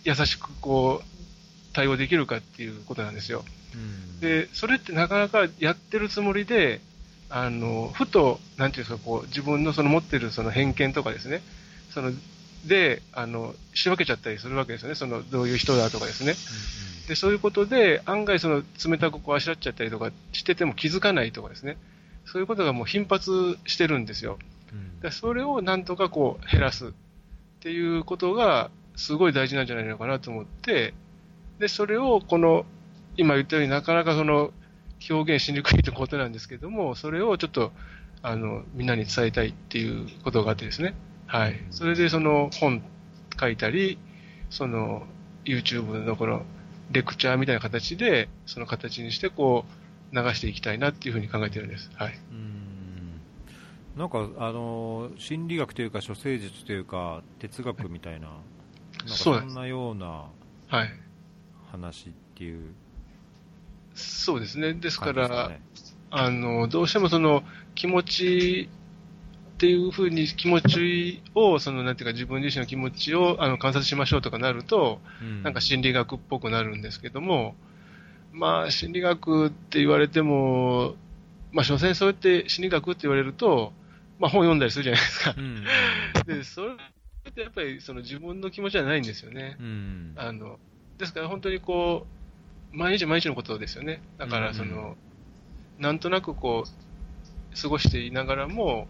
優しくこう、対応できるかっていうことなんですよ。うん、で、それってなかなかやってるつもりで、あの、ふと、なんていうんですか、こう、自分のその持ってるその偏見とかですね、その、で、あの、仕分けちゃったりするわけですよね、その、どういう人だとかですね。で、そういうことで、案外その、冷たくこう、あしらっちゃったりとかしてても気づかないとかですね、そういうことがもう頻発してるんですよ。うんでそれをなんとかこう、減らすっていうことが、すごい大事なんじゃないのかなと思って、で、それをこの、今言ったようになかなかその、表現しにくいってことなんですけども、それをちょっと、あの、みんなに伝えたいっていうことがあってですね。はい。それでその本書いたり、その、YouTube のこの、レクチャーみたいな形で、その形にしてこう、流していきたいなっていうふうに考えてるんです。はい。うんなんか、あのー心理学というか、処世術というか、哲学みたいな、なんかそんなようなはい。話っていうそうですね。ですから。あの、どうしてもその気持ちっていうふうに気持ちを、その、なんていうか自分自身の気持ちをあの観察しましょうとかなると、うんなんか心理学っぽくなるんですけども、まあ、心理学って言われても、まあ、所詮そうやって心理学って言われると、まあ、本読んだりするじゃないですかう。ん で、それってやっぱりその自分の気持ちじゃないんですよね。うんあの、ですから本当にこう、毎日毎日のことですよね。だからその、なんとなくこう、過ごしていながらも、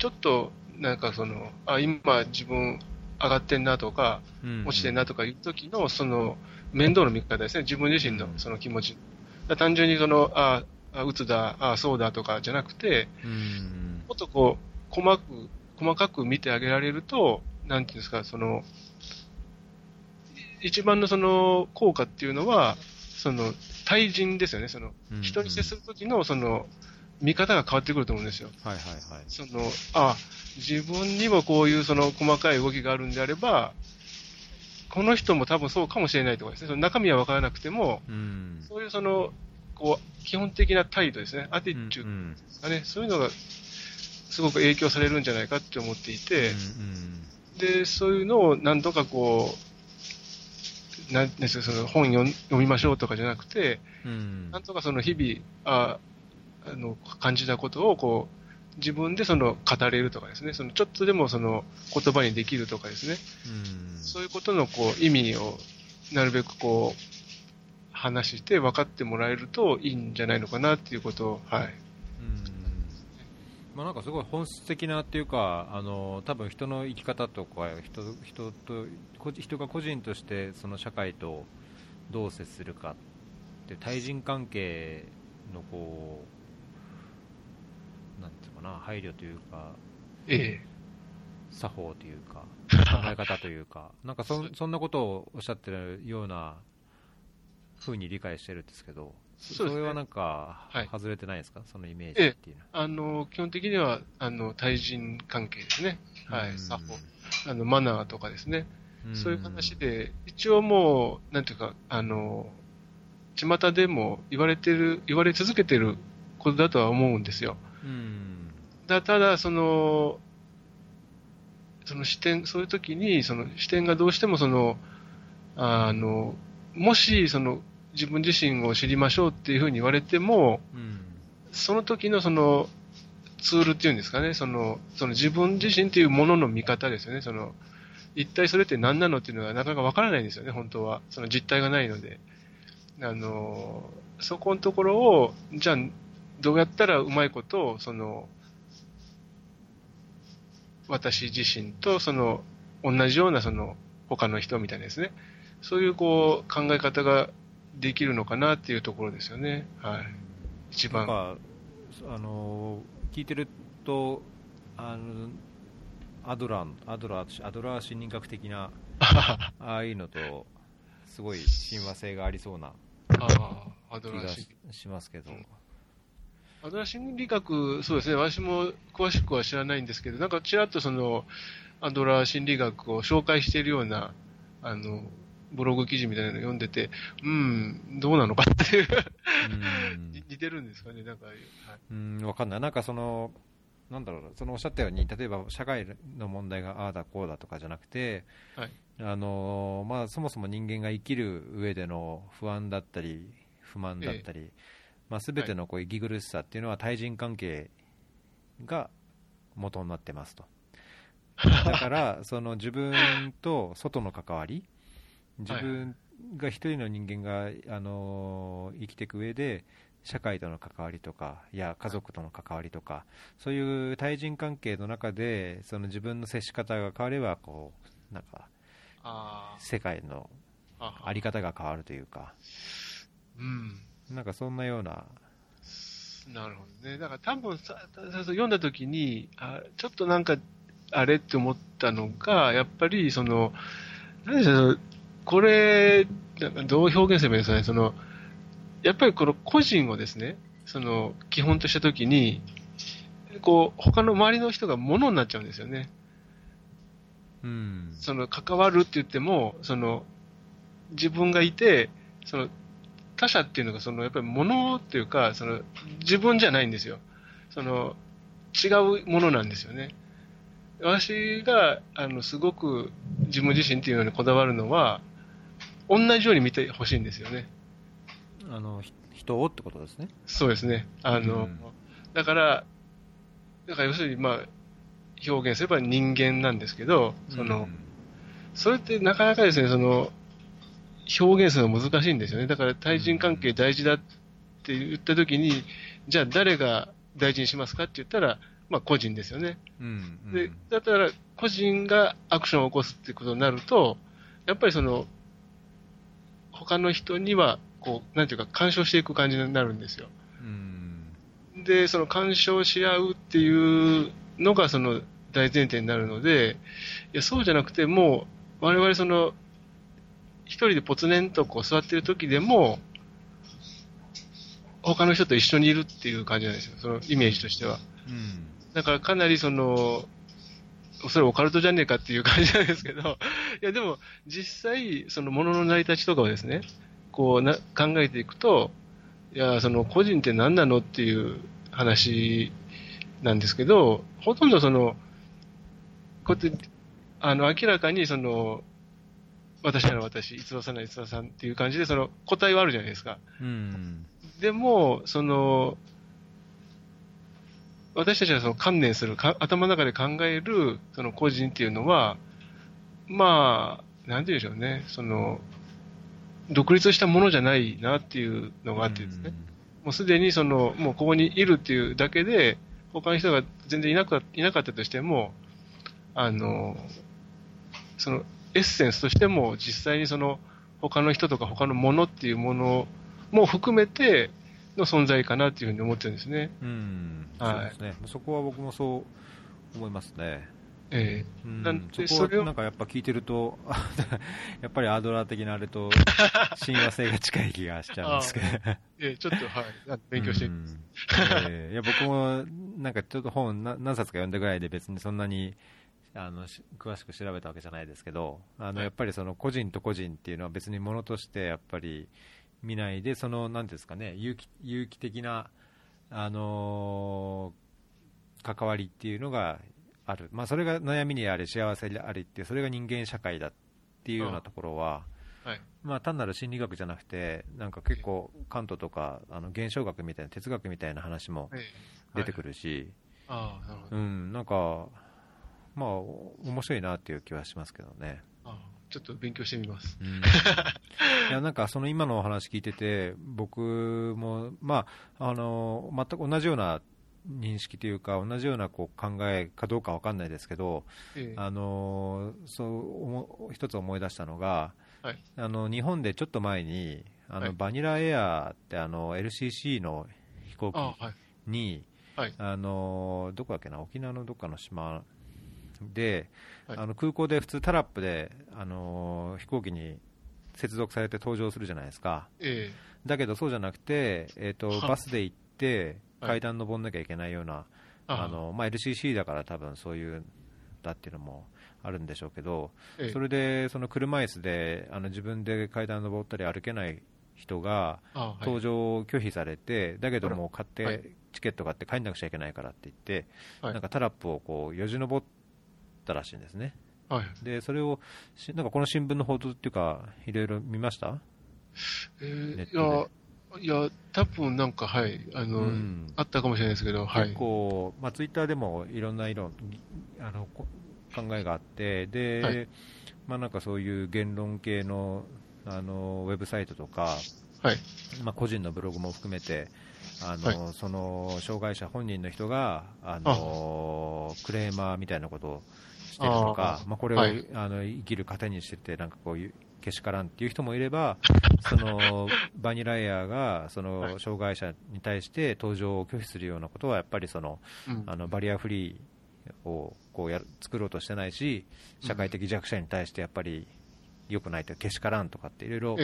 ちょっとなんかその、あ、今自分上がってんなとか、うん落ちてんなとかいう時の、その、面倒の見方ですね。自分自身のその気持ち。単純にその、あ、あ、うつだ、あ、そうだとかじゃなくて、うんもっとこう、細かく、細かく見てあげられると、なんていうんですか、その、い一番のその効果っていうのは、その、対人ですよね、その、うん人に接するときの、その、見方が変わってくると思うんですよ。はいはいはい。その、あ、自分にもこういうその細かい動きがあるんであれば、この人も多分そうかもしれないとかですね、その中身は分からなくても、うん。そういうその、こう、基本的な態度ですね、アティチュードうん。ですかね、そういうのがすごく影響されるんじゃないかって思っていて、で、そういうのを何とかこう、なんですかその本読みましょうとかじゃなくて、うんうん。なんとかその日々、ああの感じたことをこう自分でその語れるとかですね、そのちょっとでもその言葉にできるとかですね、うん。そういうことのこう意味をなるべくこう話して分かってもらえるといいんじゃないのかなっていうことを、はい。うん。まあ、なんかすごい本質的なっていうか、あの多分人の生き方とか人人と個人人が個人としてその社会とどう接するかって対人関係のこうかな配慮というかえ作法というか 考え方というかなんかそそんなことをおっしゃってるような風に理解してるんですけど。そね。れはなんかはい。外れてないですか、そのイメージっていうのは。あの基本的にはあの対人関係ですね、はい、うん作法。あのマナーとかですね、うん。そういう話で、一応もう、なんていうか、あの、巷でも言われてる、言われ続けてることだとは思うんですよ。うんだただ、その、その視点、そういう時に、その視点がどうしてもその、あの、もし、その、自分自身を知りましょうっていうふうに言われても、うんその時のその、ツールっていうんですかね、その、その自分自身っていうものの見方ですよね、その、一体それって何なのっていうのがなかなかわからないんですよね、本当は。その実態がないので。あの、そこのところを、じゃあ、どうやったらうまいことを、その、私自身と、その、同じような、その、他の人みたいなですね。そういう、こう、考え方ができるのかなっていうところですよね。はい。一番。あの聞いてると、あのアドラーの、アドラー、アドラー心理学的な、ああいうのと、すごい親和性がありそうな気がしますけど、アドラー心理学、そうですね、私も詳しくは知らないんですけど、なんかちらっとその、アドラー心理学を紹介しているような、あの、ブログ記事みたいなの読んでて、うん、どうなのかっていう、似てるんですかね、なんか、はい、うん、わかんない、なんかその、なんだろうな、そのおっしゃったように、例えば社会の問題がああだこうだとかじゃなくて、はい。あのまあ、そもそも人間が生きる上での不安だったり、不満だったり、まあ、全てのこう息苦しさっていうのは対人関係が元になってますと。だから、その自分と外の関わり、自分が一人の人間が、あの生きていく上で、社会との関わりとか、いや家族との関わりとか、そういう対人関係の中で、その自分の接し方が変われば、こうなんかあ世界のあ、あり方が変わるというか、うん。なんかそんなような、なるほどね。だから多分さ、さ読んだ時に、あちょっとなんか、あれって思ったのが、やっぱり、その、何でしょう、これ、どう表現すればいいんですかね、その、やっぱりこの個人をですね、その、基本とした時に、こう、他の周りの人が物になっちゃうんですよね。うん、その、関わるって言っても、その、自分がいて、その、他者っていうのが、その、やっぱり物っていうか、その、自分じゃないんですよ。その、違うものなんですよね。私が、あの、すごく自分自身っていうのにこだわるのは、同じように見てほしいんですよね。あの、人をってことですね。そうですね。あの、うん、だから、だから要するに、まあ、表現すれば人間なんですけど、その、うん、それってなかなかですね、その、表現するの難しいんですよね。だから対人関係大事だって言ったときに、じゃあ誰が大事にしますかって言ったら、まあ個人ですよね。うんうん、で、だったら個人がアクションを起こすっていうことになると、やっぱりその、他の人には、こう、なんていうか、干渉していく感じになるんですよ。うん、で、その干渉し合うっていうのが、その、大前提になるので、いや、そうじゃなくて、もう、我々その、一人でぽつねんとこう座ってる時でも、他の人と一緒にいるっていう感じなんですよ、そのイメージとしては。うん、だからかなりその、それオカルトじゃねえかっていう感じなんですけど、いやでも実際、その物の成り立ちとかをですね、こうな考えていくと、いや、その個人って何なのっていう話なんですけど、ほとんどその、こうやって、あの、明らかにその、私なら私、逸話さんなら逸話さんっていう感じで、その答えはあるじゃないですか。うん、でも、その、私たちがその観念する、頭の中で考えるその個人っていうのは、まあ、なんて言うんでしょうね、その、独立したものじゃないなっていうのがあってですね、うん、もうすでにその、もうここにいるっていうだけで、他の人が全然いなかいなかったとしても、あの、その、エッセンスとしても実際にその他の人とか他のものっていうものも含めての存在かなっていうふうに思ってるんですね。うん、はい、そうですね。そこは僕もそう思いますね。ええ。ー、うん、なんでそこはなんかやっぱ聞いてると、やっぱりアドラー的なあれと 親和性が近い気がしちゃうんですけど。ええちょっとはい、勉強してみます。えー、いや僕もなんかちょっと本何冊か読んだぐらいで別にそんなにあの詳しく調べたわけじゃないですけど、あのやっぱりその個人と個人っていうのは別にものとしてやっぱり見ないで、そのなんですかね、有機有機的な、あのー、関わりっていうのがある、まあ、それが悩みにあり、幸せでありって、それが人間社会だっていうようなところは、はい、まあ、単なる心理学じゃなくて、なんか結構、カントとかあの現象学みたいな、哲学みたいな話も出てくるし、はい、うん、なんか、まあ、面白いなっていう気はしますけどね。ちょっと勉強してみます。うん、いやなんかその今のお話聞いてて、僕も、まあ、あの全く同じような認識というか、同じようなこう考えかどうか分かんないですけど、ええ、あのそう一つ思い出したのが、はい、あの日本でちょっと前に、あの、はい、バニラエアってあの LCC の飛行機に、はい、あのどこだっけな、沖縄のどっかの島で、はい、あの空港で普通タラップで、あのー、飛行機に接続されて登場するじゃないですか、えー、だけどそうじゃなくて、えーと、バスで行って階段登んなきゃいけないような、あのまあ、LCC だから多分そういうだっていうのもあるんでしょうけど、えー、それでその車椅子であの自分で階段登ったり歩けない人が搭乗を拒否されて、だけども買って、チケット買って帰んなくちゃいけないからって言って、なんかタラップをこうよじ登ったらしいんですね。はい、でそれをなんかこの新聞の報道っていうか、いろいろ見ました？えー、いや、いや、多分なんか、はい、あの、うん、あったかもしれないですけど、結構、まあ、ツイッターでもいろんな色あの考えがあって、で、はい、まあ、なんかそういう言論系のあのウェブサイトとか、はい。まあ、個人のブログも含めて、あの、はい、その障害者本人の人があのクレーマーみたいなことをしてるとか、あまあ、これを、はい、あの生きる糧にしてて、なんかこういう、けしからんっていう人もいれば、そのバニラエアがその障害者に対して登場を拒否するようなことは、やっぱりその、あのバリアフリーをこうや作ろうとしてないし、社会的弱者に対してやっぱり良くないと、けしからんとかっていろいろ、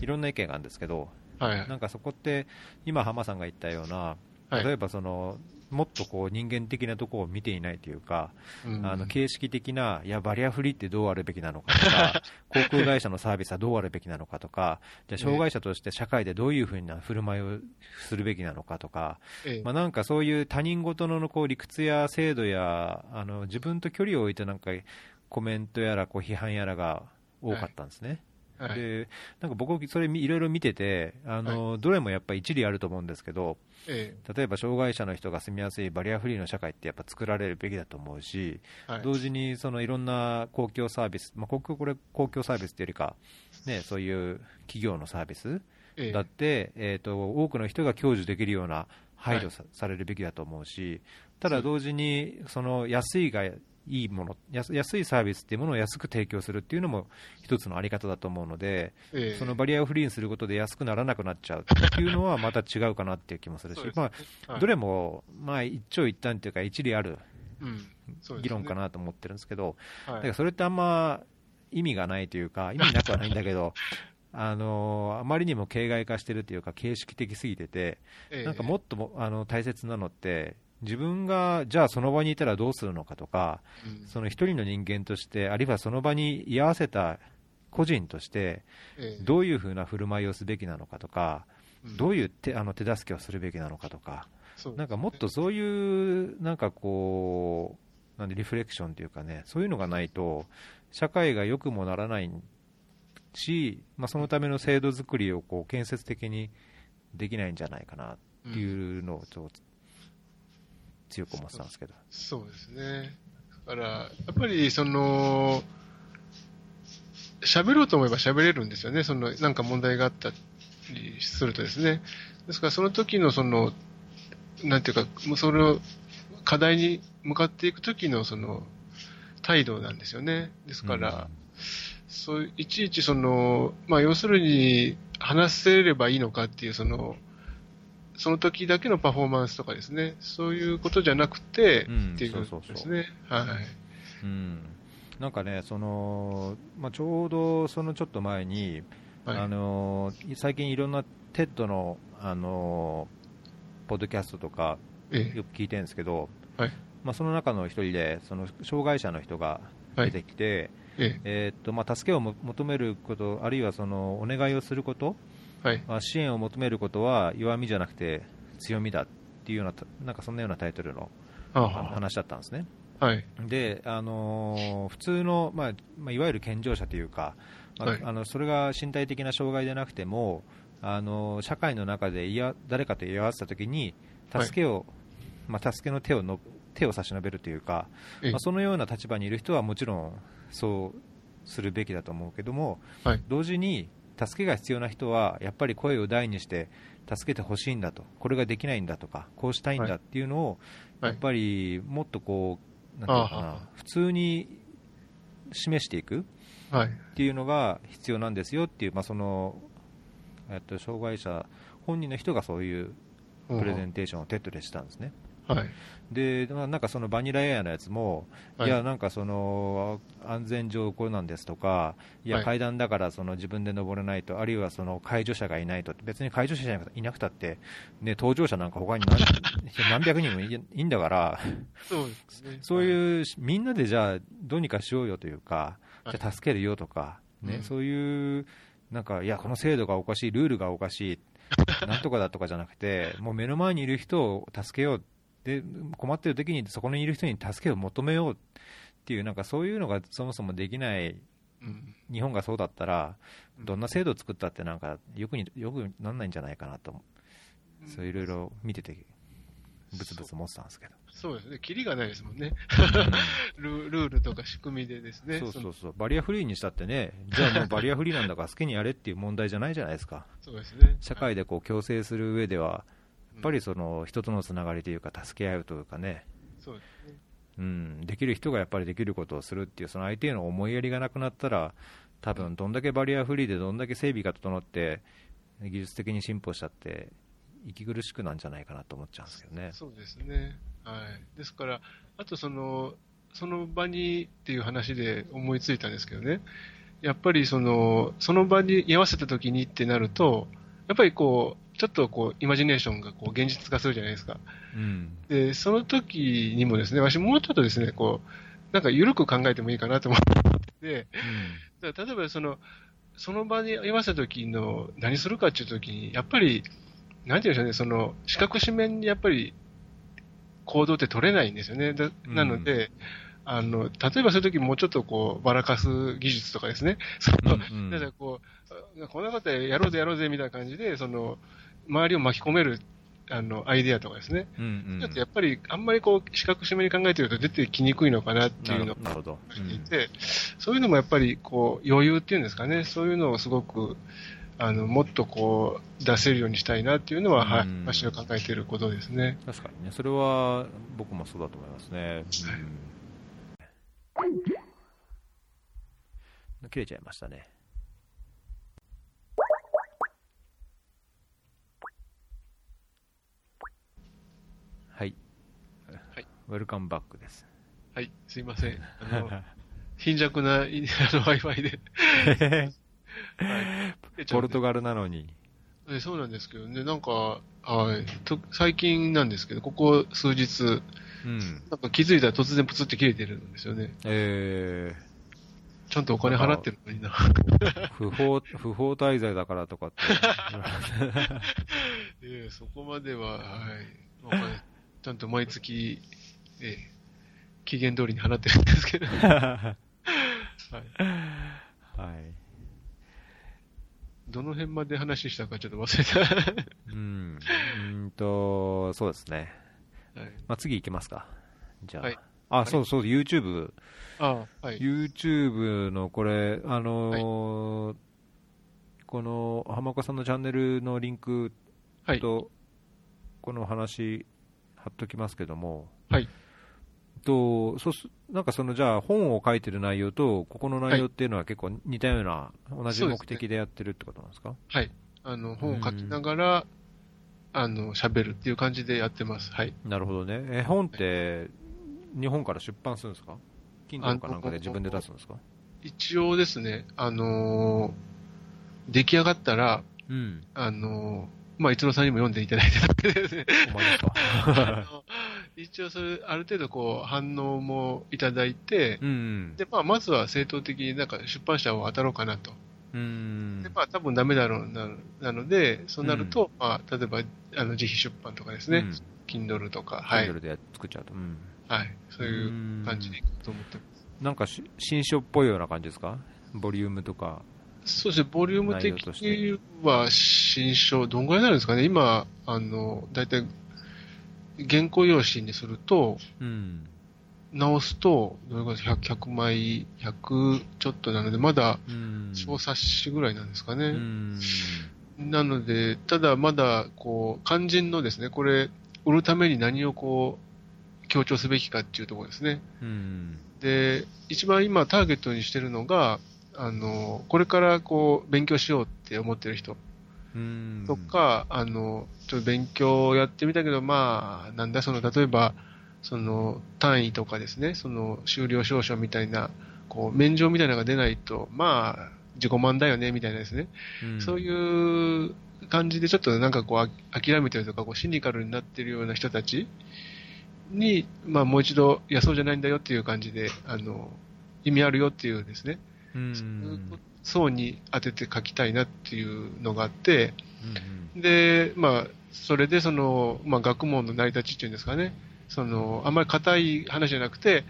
いろんな意見があるんですけど、はい、なんかそこって、今、浜さんが言ったような、例えばその、もっとこう人間的なところを見ていないというか、うん。あの形式的な、いや、バリアフリーってどうあるべきなのかとか、航空会社のサービスはどうあるべきなのかとか、じゃあ障害者として社会でどういうふうな振る舞いをするべきなのかとか、ええ。まあ、なんかそういう他人事のこう理屈や制度やあの自分と距離を置いてなんかコメントやらこう批判やらが多かったんですね。はいでなんか僕、それいろいろ見ててあの、どれもやっぱり一理あると思うんですけど、え例えば障害者の人が住みやすいバリアフリーの社会ってやっぱ作られるべきだと思うし、えはい。同時にそのいろんな公共サービス、まあ、公共これ公共サービスっていうよりか、ね、そういう企業のサービスええ。だって、えー、と多くの人が享受できるような配慮されるべきだと思うし、ただ同時にその安いがいいもの安、安いサービスっていうものを安く提供するっていうのも一つのあり方だと思うので、ええ。そのバリアをフリーにすることで安くならなくなっちゃうっていうのはまた違うかなっていう気もするしそう、ですまねあ、はい。どれも、まあ、一長一短というか、一理ある議論かなと思ってるんですけど、はい。だからそれってあんま意味がないというか、意味なくはないんだけど、あのあまりにも形骸化してるというか、形式的すぎてて、ええ。なんかもっともあの大切なのって、自分がじゃあその場にいたらどうするのかとか、うん。その一人の人間として、あるいはその場に居合わせた個人として、ええ。どういうふうな振る舞いをすべきなのかとか、うん。どういう手あの手助けをするべきなのかとか、そうなんかもっとそういう、なんかこう、なんでリフレクションというかね、そういうのがないと、社会が良くもならないし、まあ、そのための制度作りをこう建設的にできないんじゃないかなっていうのをちょっと強く思ってたんですけど。そうですね。だから、やっぱり、その、喋ろうと思えば喋れるんですよね。その、なんか問題があったりするとですね。ですから、その時の、その、なんていうか、もうその、課題に向かっていく時の、その、態度なんですよね。ですから、そう、いちいちその、まあ、要するに、話せればいいのかっていう、その、その時だけのパフォーマンスとかですね、そういうことじゃなくて、うん。っていうそうそうそう。ですね。はい。うん、なんかね、そのまあ、ちょうどそのちょっと前に、はい。あの最近いろんなTED の、あのポッドキャストとかええ。よく聞いてるんですけど、はい。まあ、その中の一人でその障害者の人が出てきて、ええ。えーっとまあ、助けをも求めること、あるいはそのお願いをすること、はい。まあ、支援を求めることは弱みじゃなくて強みだっていうような、なんかそんなようなタイトルの話だったんですね。あはい。で、あのー普通の、まあまあ、いわゆる健常者というか、まあはいあのそれが身体的な障害でなくても、あのー社会の中でいや誰かと居合わせたときに、助けを、まあ、助けの手をの手を差し伸べるというか、ええまあ、そのような立場にいる人はもちろんそうするべきだと思うけども、はい。同時に助けが必要な人はやっぱり声を大にして助けてほしいんだと、これができないんだとか、こうしたいんだっていうのを、はいやっぱりもっとこう、なんていうのかな普通に示していくはい。っていうのが必要なんですよっていう、まあ、そのえっと障害者本人の人がそういうプレゼンテーションを TED でしたんですね。はい。で、まあ、なんかそのバニラエアのやつも、はいい、や、なんかその安全上こうなんですとか、いや、はい階段だからその自分で登れないと、あるいはその介助者がいないと、別に介助者じゃいなくたって、ね、搭乗者なんか他に何 何百人もいいいいんだから、そうですね。そうう。いう、みんなでじゃあ、どうにかしようよというか、はいじゃあ助けるよとか、ねうんそういう、なんか、いや、この制度がおかしい、ルールがおかしい、なんとかだとかじゃなくて、もう目の前にいる人を助けよう、で困っている時にそこにいる人に助けを求めようっていう、なんかそういうのがそもそもできない、うん。日本がそうだったら、どんな制度を作ったって、なんかよくによくなんないんじゃないかなと、そういろいろ見てて、ぶつぶつ思ってたんですけど。そうですね。キリがないですもんね。ルルールとか仕組みでですね。そうそのうそう、バリアフリーにしたってね、じゃあもうバリアフリーなんだから好きにやれっていう問題じゃないじゃないですか、そうですね。社会でこう共生する上では、やっぱり、りその人とのつながりというか、助け合うというかね、そうですね。うん、できる人がやっぱりできることをするっていう、その相手への思いやりがなくなったら、多分どんだけバリアフリーでどんだけ整備が整って、技術的に進歩したって、息苦しくなんじゃないかなと思っちゃうんですけどね。そうですね。はい。ですから、あとその、その場にっていう話で思いついたんですけどね。やっぱりその、その場に居合わせた時にってなると、やっぱりこう、ちょっとこう、イマジネーションがこう、現実化するじゃないですか。うん。で、その時にもですね、私もうちょっとですね、こう、なんか緩く考えてもいいかなと思ってて、だから例えばその、その場に居合わせた時の何するかっていう時に、やっぱり、なんていうんでしょうね、その、四角四面にやっぱり行動って取れないんですよね。なので、あの、例えばそういう時もうちょっとこう、ばらかす技術とかですね、その、うんうんだからこう、あこんなことやろうぜやろうぜみたいな感じで、その、周りを巻き込める、あの、アイデアとかですね。うんうんだってやっぱり、あんまりこう、四角四面に考えてると出てきにくいのかなってないうのをるなるほど。していて、そういうのもやっぱりこう余裕っていうんですかね、そういうのをすごくあのもっとこう出せるようにしたいなっていうのは、はいうん、私が考えていることですね。確かにね、それは僕もそうだと思いますね。うん、切れちゃいましたね。ウェルカムバックです。はい、すいません。あの貧弱な あの Wi-Fi で。はい、ポルトガルなのに。えそうなんですけどね、なんか、はい、と最近なんですけど、ここ数日、うん。なんか気づいたら突然プツって切れてるんですよね。えちゃんとお金払ってるのにな。ー、不法、不法滞在だからとかって。ええそこまでは、はい。お金ちゃんと毎月、ええ期限通りに払ってるんですけど。はい。はい。どの辺まで話したかちょっと忘れた。うん。うんと、そうですね。はい。まあ、次行きますか。じゃあ。はいあ、そうそう、YouTube。ああ、はい。YouTube のこれ、あのーこの浜岡さんのチャンネルのリンクはい。と、この話、貼っときますけども、はい。とそうすなんかそのじゃあ本を書いてる内容と、ここの内容っていうのは結構似たような、同じ目的でやってるってことなんですか？はい。あの、本を書きながら、あの、喋るっていう感じでやってます。はい。なるほどね。え本って、日本から出版するんですか ?Kindle かなんかで自分で出すんですか？一応ですね、あのー出来上がったら、うん。あのーまあ、一郎さんにも読んでいただいてたわけですね。お前ですか？一応それ、ある程度こう、反応もいただいて、うん。で、まあ、まずは正当的になんか出版社を当たろうかなと。うんで、。まあ、多分ダメだろうな、なので、そうなると、まあ、例えば、あの、自費出版とかですね、Kindle とか、はい。Kindle で作っちゃうと。うん。はい。そういう感じでいくと思ってます。なんかし新書っぽいような感じですか？ボリュームとか。そうですね、ボリューム的には新書、どんぐらいになるんですかね、今、あの、だいたい原稿用紙にすると、うん。直すと、どれぐらいですか？100, 100枚、100ちょっとなので、まだうん。小冊子ぐらいなんですかね。うん。なので、ただまだ、こう、肝心のですね、これ、売るために何をこう、強調すべきかっていうところですね。うん。で、一番今ターゲットにしてるのが、あの、これからこう、勉強しようって思ってる人うん。とか、あの、ちょっと勉強をやってみたけど、まあ、なんだ、その、例えば、その、単位とかですね、その、修了証書みたいな、こう、免状みたいなのが出ないと、まあ、自己満だよね、みたいなですね。うん、そういう感じで、ちょっとなんかこう、あ諦めてるとか、こう、シニカルになってるような人たちに、まあ、もう一度、いや、そうじゃないんだよっていう感じで、あの、意味あるよっていうですね、うん。層に当てて書きたいなっていうのがあって、うんで、まあ、それでその、まあ、学問の成り立ちっていうんですかね、その、あんまり硬い話じゃなくて、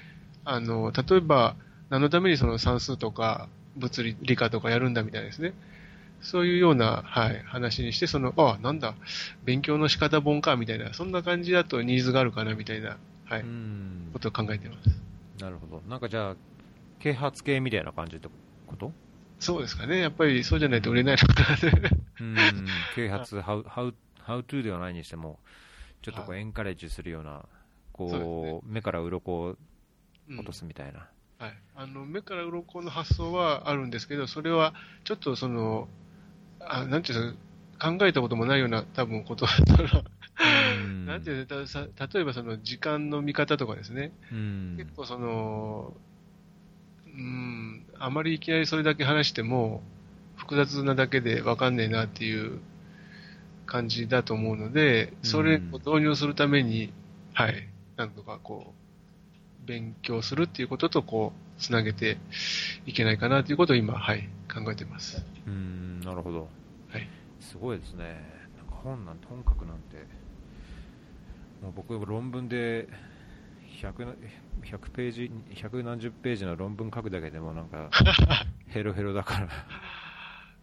あの、例えば、何のためにその算数とか物理、理科とかやるんだみたいなですね。そういうような、はい、話にして、その、あなんだ、勉強の仕方本か、みたいな、そんな感じだとニーズがあるかな、みたいな、はうい、んことを考えてます。なるほど。なんかじゃあ、啓発系みたいな感じってこと？そうですかね。やっぱりそうじゃないと売れないのかな。うん。啓発、how, how, how to ではないにしても、ちょっとこうエンカレッジするような、こう、目から鱗をうん落とすみたいな。はい、あの目から鱗の発想はあるんですけど、それはちょっとその、あなんていうんですか、考えたこともないような多分ことそのうん。なんていう例えばその時間の見方とかですね、うん。結構その、うん、あまりいきなりそれだけ話しても、複雑なだけで分かんねえなっていう感じだと思うので、それを導入するために、はい、なんとかこう、勉強するっていうことと、こう、つなげていけないかなということを今、はい、考えてます。うん、なるほど。はい。すごいですね。なんか本なんて、本格なんて、もう僕、論文で100、100ページ、100何十ページの論文書くだけでもなんか、ヘロヘロだから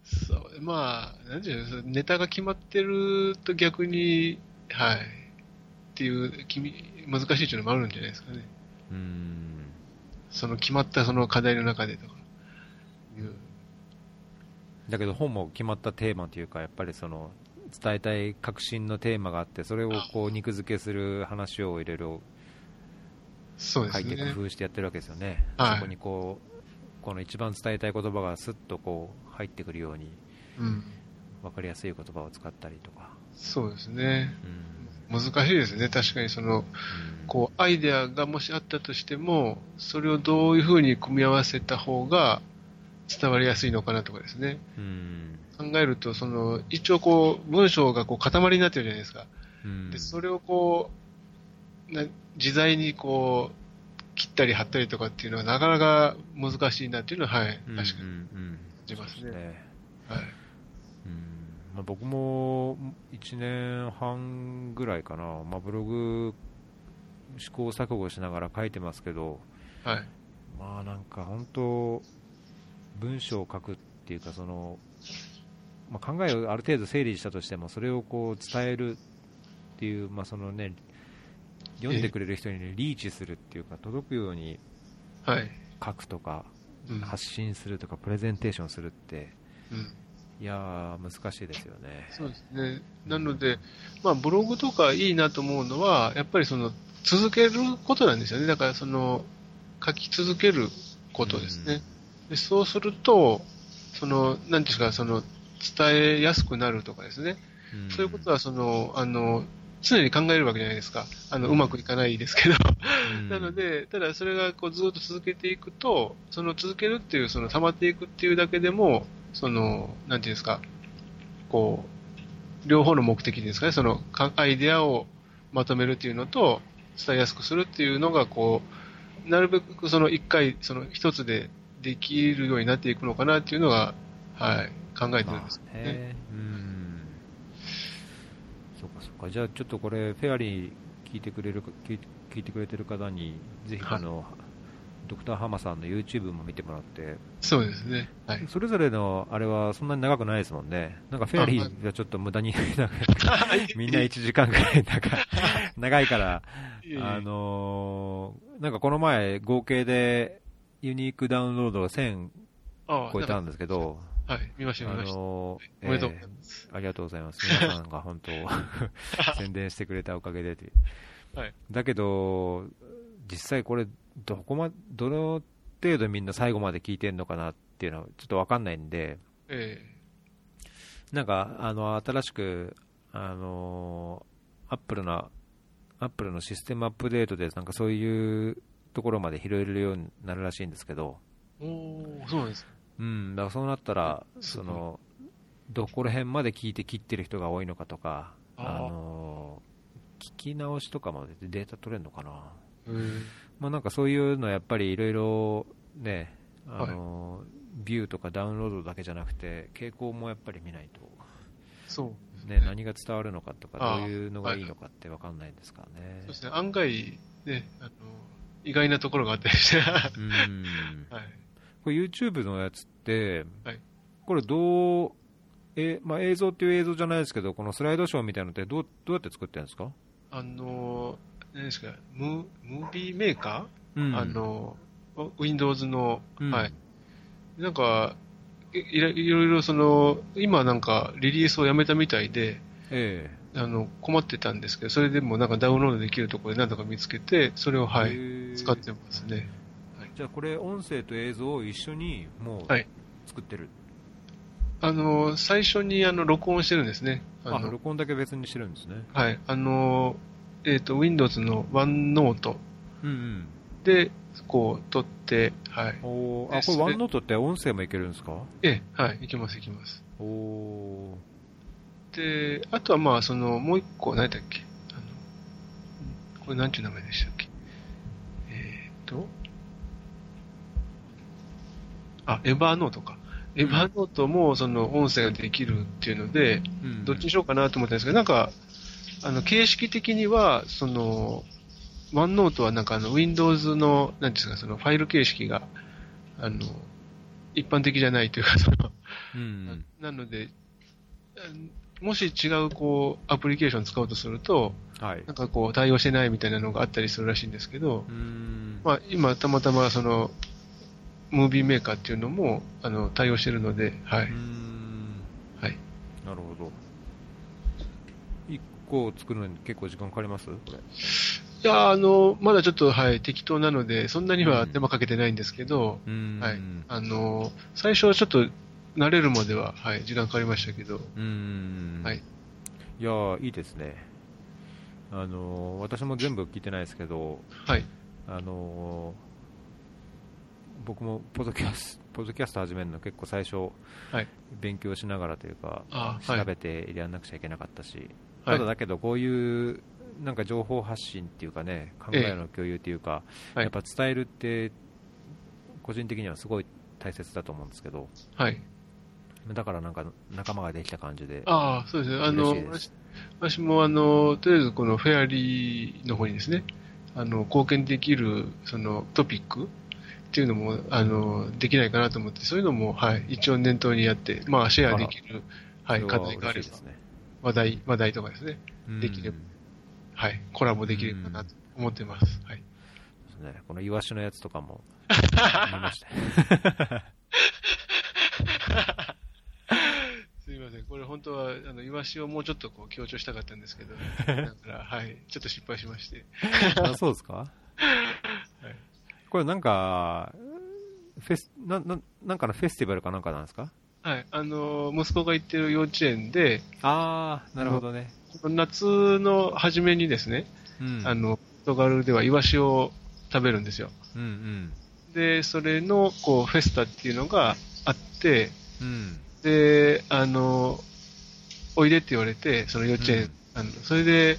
そう、まあ、なんていうの、ネタが決まってると逆に、はい、っていう、君、難しいっていうのもあるんじゃないですかね。うん。その決まったその課題の中でとかいう。だけど本も決まったテーマというか、やっぱりその、伝えたい革新のテーマがあって、それをこう肉付けする話をいろいろ書いて工夫してやってるわけですよね。はい、そこにこうこの一番伝えたい言葉がすっとこう入ってくるように、うん、分かりやすい言葉を使ったりとか。そうですね。うん、難しいですね。確かにその、うん、こう、アイデアがもしあったとしても、それをどういうふうに組み合わせた方が伝わりやすいのかなとかですね。うん、考えると、その、一応こう、文章がこう塊になってるじゃないですか。で、それをこう、な自在にこう、切ったり貼ったりとかっていうのはなかなか難しいなっていうのは、はい、確かに感じますね。はい。まあ、僕も1年半ぐらいかな、まあ、ブログ試行錯誤しながら書いてますけど、はい、まあなんか本当、文章を書くっていうか、そのまあ、考えをある程度整理したとしても、それをこう伝えるっていう、まあそのね、読んでくれる人に、ね、リーチするっていうか、届くように書くとか、発信するとか、プレゼンテーションするって、うん、いや難しいですよね。そうですね。なので、まあ、ブログとかいいなと思うのは、やっぱりその、続けることなんですよね。だから、その、書き続けることですね。うん、でそうすると、その、なんですか、その、伝えやすくなるとかですね。うん、そういうことは、その、あの、常に考えるわけじゃないですか。あの、うまくいかないですけど。なので、ただそれがこうずっと続けていくと、その続けるっていう、その溜まっていくっていうだけでも、その、なんていうんですか、こう、両方の目的ですかね、そのアイデアをまとめるっていうのと、伝えやすくするっていうのが、こう、なるべくその一回、その一つでできるようになっていくのかなっていうのが、はい、考えてるんですね。かじゃあちょっとこれ、フェアリー聞いてくれる聞いてくれてる方に、ぜひあの、はい、ドクターハマさんの YouTube も見てもらって、そうですね、はい、それぞれのあれはそんなに長くないですもんね、なんかフェアリーがちょっと無駄に みんな1時間ぐらい長 長いから、あのー、なんかこの前、合計でユニークダウンロードが1000超えたんですけど、はい、見ました、見ました。あのー、おめでとうございます、ありがとうございます。皆さんが本当、宣伝してくれたおかげでという。はい。だけど、実際これ、どこま、どの程度みんな最後まで聞いてるのかなっていうのはちょっとわかんないんで、ええなんか、あの、新しく、あの、アップルの、アップルのシステムアップデートで、なんかそういうところまで拾えるようになるらしいんですけど、おそうですうん、だからそうなったら、そのどこら辺まで聞いて切ってる人が多いのかとか、あの聞き直しとかまでデータ取れるのかな、まあ、なんかそういうのやっぱりいろいろね、あの、はい、ビューとかダウンロードだけじゃなくて、傾向もやっぱり見ないと、そうね、ね何が伝わるのかとか、どういうのがいいのかって分かんないですからね。そうですね、案外、ね、あの意外なところがあったりして、うん。はい、これ YouTube のやつって、はい、これどう、えまあ、映像っていう映像じゃないですけど、このスライドショーみたいなのってどうどうやって作ってるんですか？あの、何ですか、ムムービーメーカー、うん、あの、Windows の、うん、はい。なんかい、いろいろその、今なんかリリースをやめたみたいで、ええ。あの、困ってたんですけど、それでもなんかダウンロードできるところで何とか見つけて、それを、はい、使ってますね。じゃあこれ、音声と映像を一緒にもう作ってる、はい、あの最初にあの録音してるんですね。あの録音だけ別にしてるんですね。はい。あの、えっ、ー、と、Windows の OneNote で、こう、撮って、はい。おあ、これ OneNote って音声もいけるんですか？ええ、はい、いけます、いけます。おで、あとはまあ、その、もう一個、何だっけ？あの、これなんていう名前でしたっけ？えーっと、あ、エヴァーノートか。エヴァーノートもその音声ができるっていうので、うんどっちにしようかなと思ったんですけど、なんか、あの、形式的には、その、ワンノートはなんかあの、Windows の、なんですか、そのファイル形式が、あの、一般的じゃないというか、その、うん。なので、うんもし違うこう、アプリケーション使おうとすると、はいなん。かこう、対応してないみたいなのがあったりするらしいんですけどう、ん。まあ今たまたまその、ムービーメーカーっていうのも、あの、対応してるので、はうい。ん。はい。なるほど。一個作るのに結構時間かかります？これ。いや、あの、まだちょっと、はい、適当なので、そんなには手間かけてないんですけど、うん。はい。あの、最初はちょっと、慣れるまでは、はい、時間かかりましたけど、うん。はい。いやーいいですね。あのー私も全部聞いてないですけど、はい。あのー僕もポッドキャスポッドキャスト始めるの結構最初、はい。勉強しながらというか、調べてやらなくちゃいけなかったし、はい。ただだけどこういうなんか情報発信っていうかね、考えの共有っていうか、はい。やっぱ伝えるって、個人的にはすごい大切だと思うんですけど、はい。だからなんか仲間ができた感じで、ああ、そうですね。あの私もあの、とりあえずこのフェアリーの方にですね、あの、貢献できる、そのトピックっていうのも、あの、できないかなと思って、そういうのも、はい、一応念頭にやって、まあ、シェアできる、はい、課題があればね。話題、話題とかですね、うんできればはい、コラボできればなと思ってます。はい。ね、このイワシのやつとかも 見ました。すみません。これ本当は、あの、イワシをもうちょっとこう強調したかったんですけど、だから、はい、ちょっと失敗しまして。あそうですか、これなんか、フェスなななんかのフェスティバルかなんかなんですか？はい、あの、息子が行ってる幼稚園で、ああ、なるほどね。夏の初めにですね、うん、あの、ポルトガルではイワシを食べるんですよ。うんうん。で、それの、こう、フェスタっていうのがあって、うん。で、あの、おいでって言われて、その幼稚園、うんあのそれで、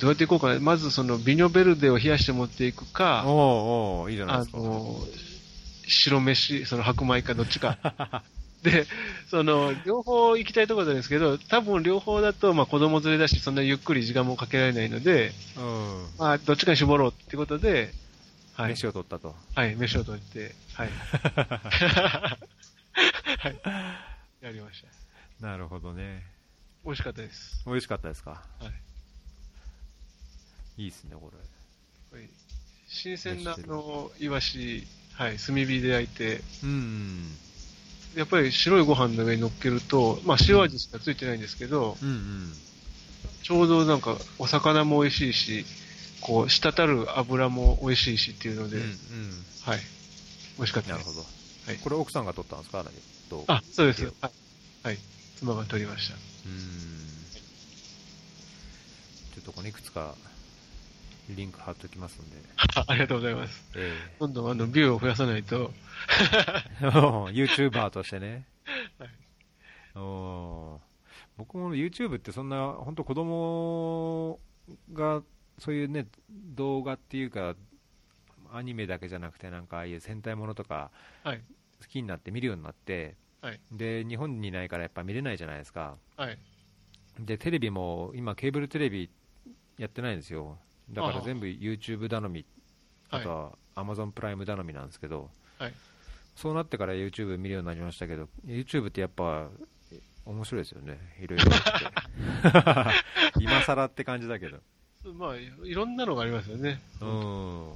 どうやって行こうかな。まずそのビニョベルデを冷やして持っていくか、おおおいいじゃないあですか。の、白飯、その白米かどっちか。で、その、両方行きたいところなんですけど、多分両方だと、まあ子供連れだし、そんなゆっくり時間もかけられないので、うん。まあどっちかに絞ろうってことで、はい。飯を取ったと。はい、飯を取って、はい。はい。やりました。なるほどね。美味しかったです。美味しかったですか？はい。いいっすね、これ。はい新鮮なの、イワシ、はい、炭火で焼いて、うん。やっぱり白いご飯の上に乗っけると、まあ塩味しかついてないんですけど、うんうん。ちょうどなんかお魚も美味しいし、こう、滴る油も美味しいしっていうので、うんうん。はい。美味しかったなるほです。ど。はいこれ奥さんが取ったんですか？何？どう？あ、そうです。よはい。はい。妻が取りました。うん。ちょっとこのいくつかリンク貼っときますんで。ありがとうございます。えどんどんあの、ビューを増やさないと、え YouTuber としてね。はいおー僕も YouTube ってそんな、本当子供がそういうね、動画っていうか、アニメだけじゃなくて、なんかああいう戦隊ものとかはい。好きになって見るようになって、はい。で、日本にいないからやっぱ見れないじゃないですか。はい。で、テレビも今ケーブルテレビやってないんですよ。だからああ全部 YouTube 頼み、あはいと。は Amazon プライム頼みなんですけど、はい。そうなってから YouTube 見るようになりましたけど、YouTube ってやっぱ面白いですよね、いろいろあって。今更って感じだけど。まあ、いろんなのがありますよね。うん。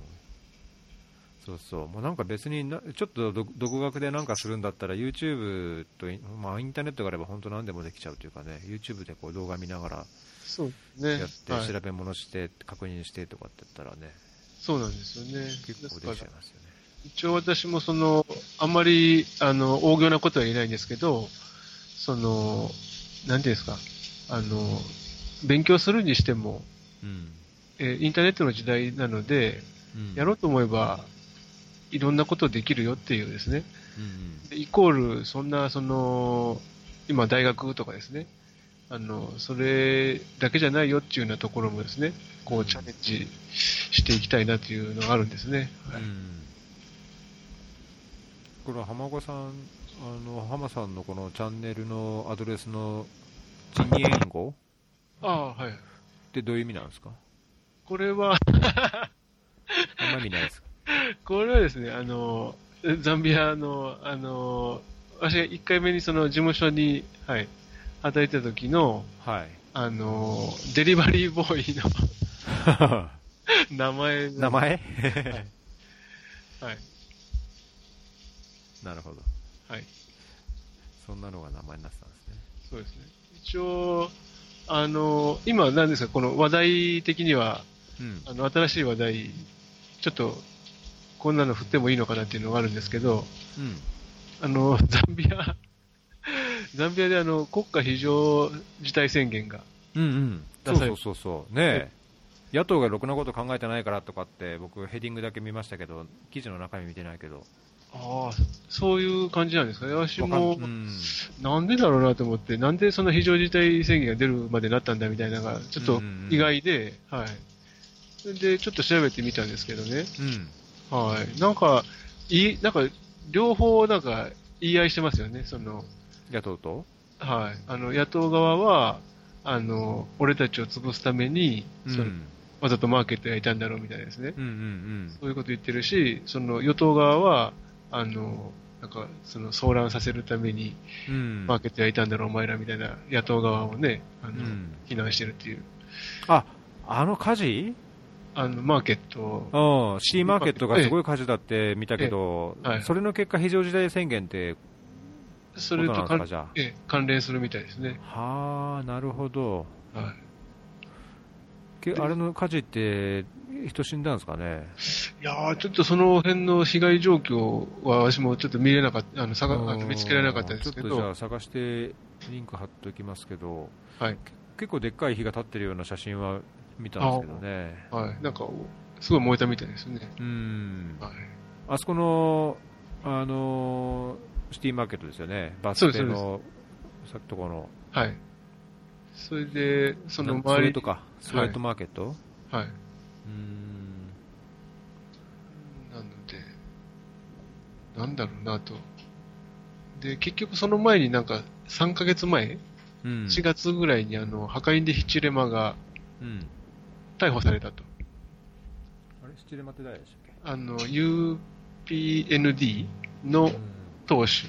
そうそう。もうなんか別にな、ちょっと独独学でなんかするんだったら YouTube とイン、まあインターネットがあれば本当何でもできちゃうというかね、YouTube でこう動画見ながらそうですね。やって、はい調べ物して、確認してとかって言ったらね、そうなんですよね。結構できちゃいますよね。一応私もその、あんまり、あの、大行なことは言えないんですけど、その、なんていうんですか、あの、勉強するにしても、うん。えーインターネットの時代なので、うん、やろうと思えば、いろんなことできるよっていうですね。うんでイコール、そんな、その、今大学とかですね、あの、それだけじゃないよっていうようなところもですね、こうチャレンジしていきたいなというのがあるんですね。はい、これ浜岡さん、あの、浜さんのこのチャンネルのアドレスのジニエンゴああ、はい。ってどういう意味なんですか？これは あんま意味ないですか？これはですね、あの、ザンビアの、あの、私が1回目にその事務所に、はい、働いてた時の、はい、あの、デリバリーボーイの 名前。名前？はい。はい。なるほど。はい。そんなのが名前になってたんですね。そうですね。一応、あの、今何ですか、この話題的には、うん、あの、新しい話題、ちょっと、こんなの振ってもいいのかなっていうのがあるんですけど、うん、あの、ザンビア、ザンビアであの、国家非常事態宣言がうんうん。そうそうそうそう。ね野党がろくなこと考えてないからとかって、僕、ヘディングだけ見ましたけど、記事の中身見てないけど。ああ、そういう感じなんですかね。私も、うん、なんでだろうなと思って、なんでその非常事態宣言が出るまでなったんだみたいなのが、ちょっと意外で、はい。で、ちょっと調べてみたんですけどね。うん、はい。なんか、いなんか、両方なんか言い合いしてますよね、その。野党と？はい。あの、野党側は、あの、俺たちを潰すために、その、うん、わざとマーケットやいたんだろうみたいですね。うんうんうん、そういうこと言ってるし、その与党側は、あの、なんか、その、騒乱させるために、マーケットやいたんだろう、お前らみたいな野党側をね、あの、うん、非難してるっていう。あ、あの火事？あの、マーケット。うん、シーマーケットがすごい火事だって見たけど、はい、それの結果、非常事態宣言って、それと関え関連するみたいですね。はあ、なるほど。はい。あれの火事って、人死んだんですかね？いやちょっとその辺の被害状況は私もちょっと見れなかった、あの探あの見つけられなかったんですけど。ちょっとじゃあ探してリンク貼っておきますけど、はい、結構でっかい火が立ってるような写真は見たんですけどね。はい。なんか、すごい燃えたみたいですね。うん。はい。あそこの、あの、シティマーケットですよね。バス停の、さっとこの。はい。それで、その周り。とか、スウェットマーケット、はい。はい、うん。なので、なんだろうなと。で、結局その前になんか、3ヶ月前、うん、4月ぐらいにあの、破壊でヒチレマが、うん、逮捕されたと。あれ、ヒチレマって誰でしたっけ？あの、UPND の党首。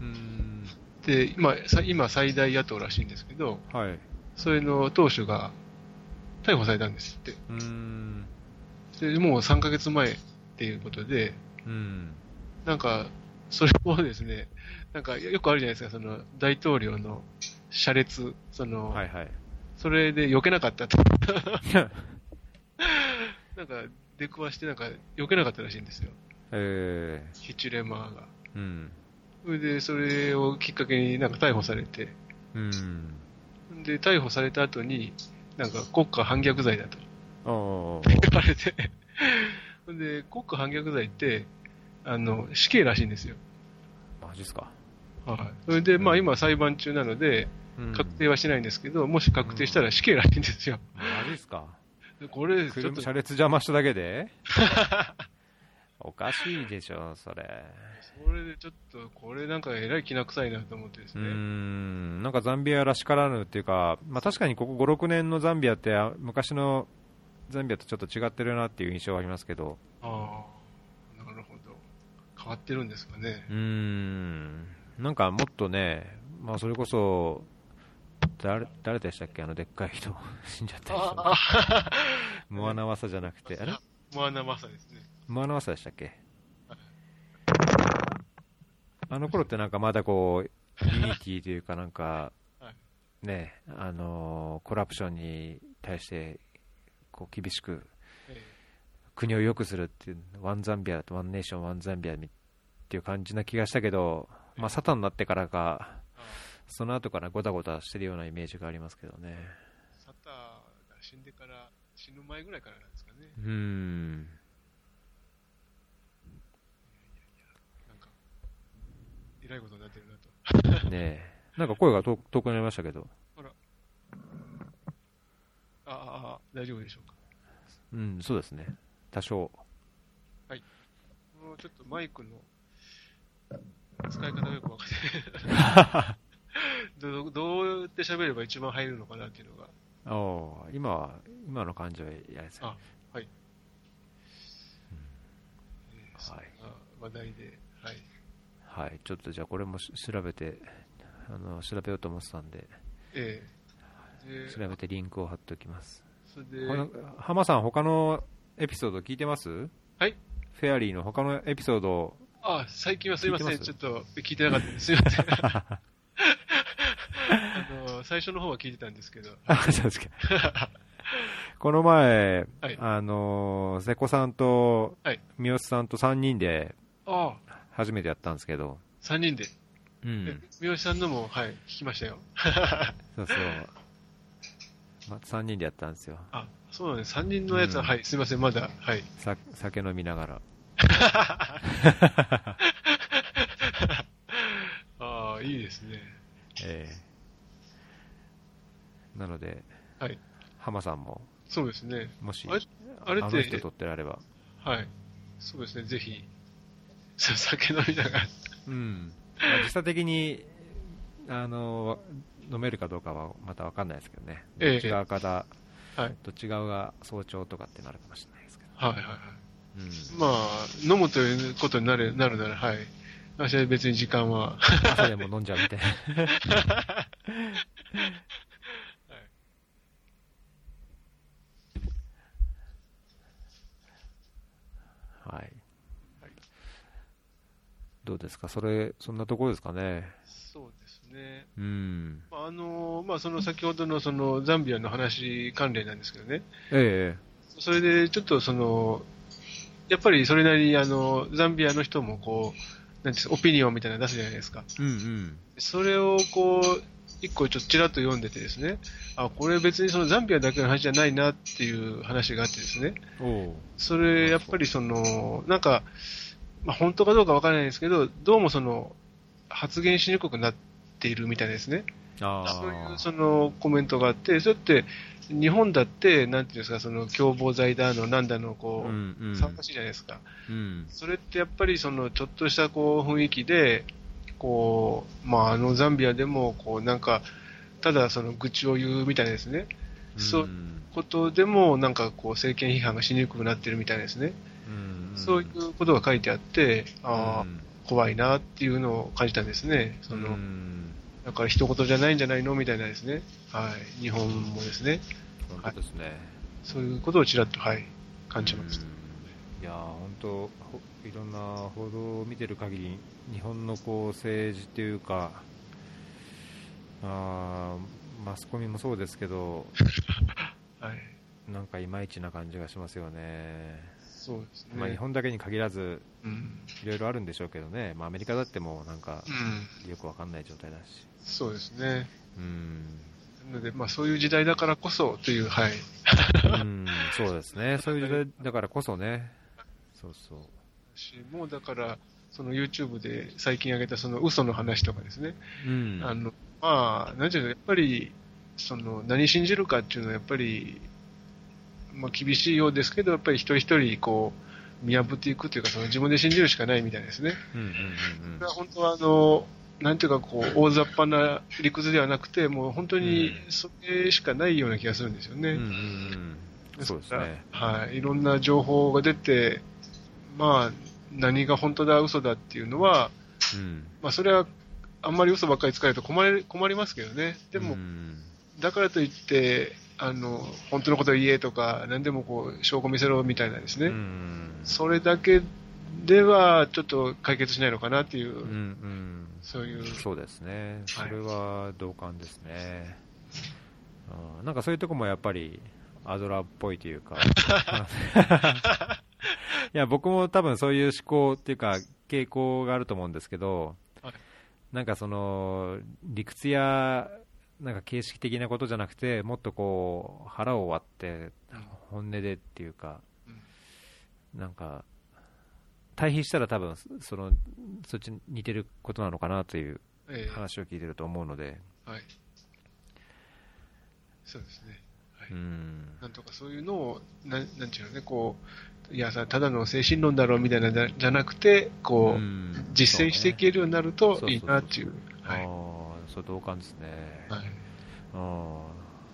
うん、で、今、今最大野党らしいんですけど、はい。それの党首が逮捕されたんですって。うん。で、もう3ヶ月前っていうことで、うん。なんか、それもですね、なんかよくあるじゃないですか、その大統領の車列、その、はいはい。それで避けなかったと。なんか、出くわしてなんか避けなかったらしいんですよ。えー、ヒチュレマーが。うん。それで、それをきっかけになんか逮捕されて、うん。で、逮捕された後に、なんか国家反逆罪だと。言われてで、国家反逆罪って、あの、死刑らしいんですよ。マジっすか。はい。それで、まあ今裁判中なので、確定はしないんですけど、もし確定したら死刑らしいんですよ。マジっすか。これ、ちょっと。車列邪魔しただけで？おかしいでしょ、それ。それでちょっと、これなんかえらいきな臭いなと思ってですね。うん、なんかザンビアらしからぬっていうか、まあ確かにここ5、6年のザンビアって、昔のザンビアとちょっと違ってるなっていう印象はありますけど。ああ、なるほど。変わってるんですかね。うん、なんかもっとね、まあそれこそ、誰、誰でしたっけあのでっかい人。死んじゃった人。モアナワサじゃなくて、あれ？モアナワサですね。モアナワサでしたっけ？あの頃ってなんかまだこう、 unity というかなんか、ね、あの corruption に対してこう厳しく国を良くするっていう、 One Zambia、One Nation、One Zambia っていう感じな気がしたけど、まあ、サタになってからか、その後からごたごたしてるようなイメージがありますけどね。サタが死んでから、死ぬ前ぐらいからなんですかね。うんか、えらいことになってるなと。ねえ。なんか声が遠くなりましたけど。あら、大丈夫でしょうか。うん、そうですね。多少。もうちょっとマイクの使い方がよくわかんない。どうどうやって喋れば一番入るのかなっていうのが。おー今は、今の感じはやりやすい。あはい。はいえーそんな話題で、はい。はい、ちょっとじゃあこれもし調べて、あの調べようと思ってたんで、ええで調べてリンクを貼っておきます。それで、浜さん、他のエピソード聞いてます？はいフェアリーの他のエピソード、あ、最近はすいません。ちょっと聞いてなかったです。すいません。あの、最初の方は聞いてたんですけど。あ そうですかこの前、はいあの瀬古さんとはい三好さんと3人でああ、初めてやったんですけど、3人で。うえん、三好さんのも、はい、聞きましたよ。そうそう、ま、3人でやったんですよ、あ、そうなんです。3人のやつは、うんはい、すいません、まだ、はい。さ酒飲みながら、ああ、いいですね。ええなので、はい。浜さんも、そうですね。もし、あれあれっての人撮ってられば、はい。そうですね、ぜひ、さ酒飲みながら。うん、まあ時差的にあの飲めるかどうかはまた分かんないですけどね、ええどっち側から、はい。どっち側が早朝とかってなるかもしれないですけど、はいはいはい。うん、まあ、飲むということになるなるなら、はい。私は別に時間は。朝でも飲んじゃうみたいな。はい。どうですか？それ、そんなところですかね？そうですね。うん。まああの、まあ、その先ほどのそのザンビアの話関連なんですけどね。えそれでちょっとその、やっぱりそれなりにあの、ザンビアの人もこう、なんですか、オピニオンみたいなの出すじゃないですか。えうんうん。それをこう、一個ちょっとちらっと読んでてですね、あ、これ別にそのザンビアだけの話じゃないなっていう話があってですね、それやっぱりその、なんか、まあ本当かどうかわからないんですけど、どうもその、発言しにくくなっているみたいですね。あそういうあ。そのコメントがあって、それって日本だって、なんていうんですか、その共謀罪だの、なんだの、こう、うんうん。騒がしいじゃないですか。うん。それってやっぱりそのちょっとしたこう雰囲気で、こう、まああのザンビアでも、こうなんか、ただその愚痴を言うみたいですね。そううんことでも、なんかこう政権批判がしにくくなってるみたいですね。うんそういうことが書いてあって、ああ、うん怖いなっていうのを感じたんですね。その、うんだから一言じゃないんじゃないのみたいなですね。はい。日本もですね。本当ですね。そういうことをちらっと、はい、感じました。うんいやー本当ほいろんな報道を見てる限り日本のこう政治というかあーマスコミもそうですけど はい。なんかいまいちな感じがしますよね、そうですね。まあ、日本だけに限らずうん。いろいろあるんでしょうけどね、まあ、アメリカだってもうなんかうん。よくわかんない状態だし、そうですね。うん、なので、まあそういう時代だからこそという、はい。うんそうですね、そういう時代だからこそね、そうそう、しもうだから、その YouTube で最近上げたその嘘の話とかですね。うん、あの、まあ、なんていうの、やっぱり、その、何信じるかっていうのはやっぱり、まあ厳しいようですけど、やっぱり一人一人、こう、見破っていくというか、その自分で信じるしかないみたいですね。うんうんうんこれは本当はあの、なんていうかこう、大雑把な理屈ではなくて、もう本当にそれしかないような気がするんですよね。うんうんうんうん、そうですね。はい。いろんな情報が出て、まあ、何が本当だ、嘘だっていうのは、うんまあ、それは、あんまり嘘ばっかり使えると困り困りますけどね。でもう、んだからといって、あの、本当のことを言えとか、何でもこう、証拠見せろみたいなですね。うんそれだけでは、ちょっと解決しないのかなっていう、うんうんそういう、そうですね、そはい。れは同感ですね、あーなんかそういうとこもやっぱりアドラーっぽいというか、いや僕も多分そういう思考っていうか、傾向があると思うんですけど、はい。なんかその理屈やなんか形式的なことじゃなくて、もっとこう腹を割って、本音でっていうか、なんか対比したら多分そのそっちに似てることなのかなというええ話を聞いてると思うので、はい。そうですね。はいうんなんとかそういうのを、なんなんちゅうのね、こう、いやさ、ただの精神論だろうみたいなじゃじゃなくて、こう、うん実践していけるようになるといいなっていう。はい。そう同感ですね。はい。あ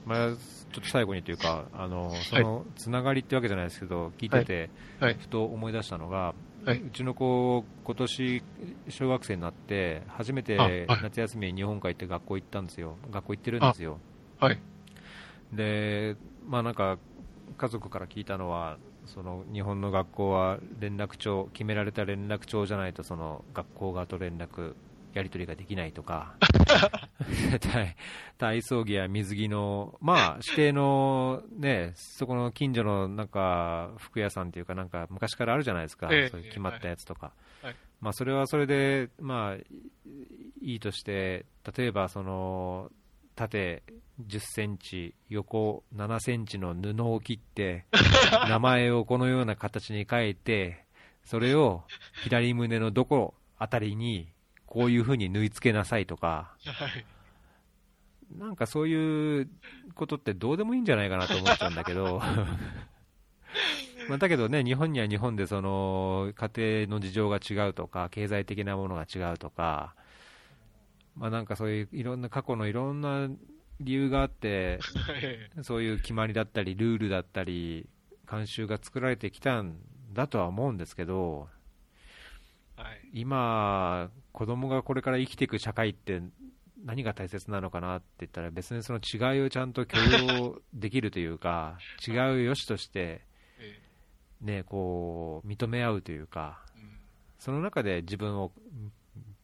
まあ、ちょっと最後にというか、あのそのつながりってわけじゃないですけど、聞いてて、はい。ふと思い出したのが、はいうちの子、今年小学生になって、初めて夏休みに日本海って学校行ったんですよ、学校行ってるんですよ。はい。で、まあなんか、家族から聞いたのは、その日本の学校は連絡帳、決められた連絡帳じゃないと、その学校側と連絡、やり取りができないとか、体 体操着や水着の、まあ、指定のね、そこの近所のなんか服屋さんというか、なんか昔からあるじゃないですか、ええ。そういう決まったやつとか、はい。はい。まあ、それはそれで、まあ、いいいとして、例えばその縦10センチ、横7センチの布を切って、名前をこのような形に変えて、それを左胸のどこあたりに、こういうふうに縫い付けなさいとか、はい。なんかそういうことってどうでもいいんじゃないかなと思っちゃうんだけど、まあだけどね、日本には日本でその家庭の事情が違うとか、経済的なものが違うとか、まあなんかそういういろんな過去のいろんな理由があって、はい。そういう決まりだったり、ルールだったり、慣習が作られてきたんだとは思うんですけど、はい。今、子供がこれから生きていく社会って何が大切なのかなって言ったら、別にその違いをちゃんと許容できるというか、違いを良しとして、えね、こう認め合うというか、えうん。その中で自分をん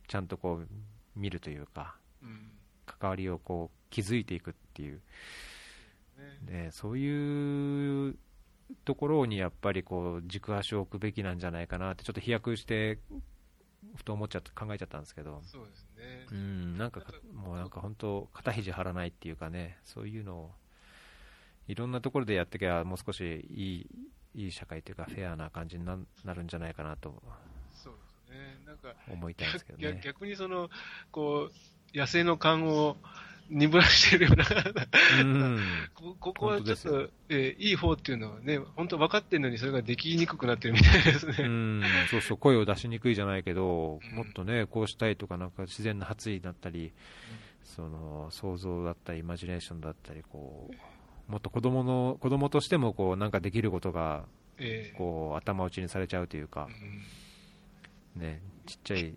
ちゃんとこう見るというか、うん。関わりをこう築いていくっていう、ねね、そういうところにやっぱりこう軸足を置くべきなんじゃないかなって、ちょっと飛躍して、ふと思っちゃって考えちゃったんですけど。そうですねう。ん、なんかか、もうなんか本当、肩肘張らないっていうかね、そういうのを、いろんなところでやってきゃ、もう少しいい、いい社会というか、フェアな感じにななるんじゃないかなとそうですね。なんか、思いたいんですけど逆ね。逆にその、こう、野生の感を鈍らしてるような、うん、こここはちょっと、えーいい方っていうのはね、本当分かってるのにそれができにくくなってるみたいですね。うん、そうそう、声を出しにくいじゃないけど、うん。もっとね、こうしたいとか、なんか自然な発意だったり、その想像だったり、イマジネーションだったり、こう、もっと子供の、子供としても、こう、なんかできることが、えーこう、頭打ちにされちゃうというか、うんね、ちっちゃい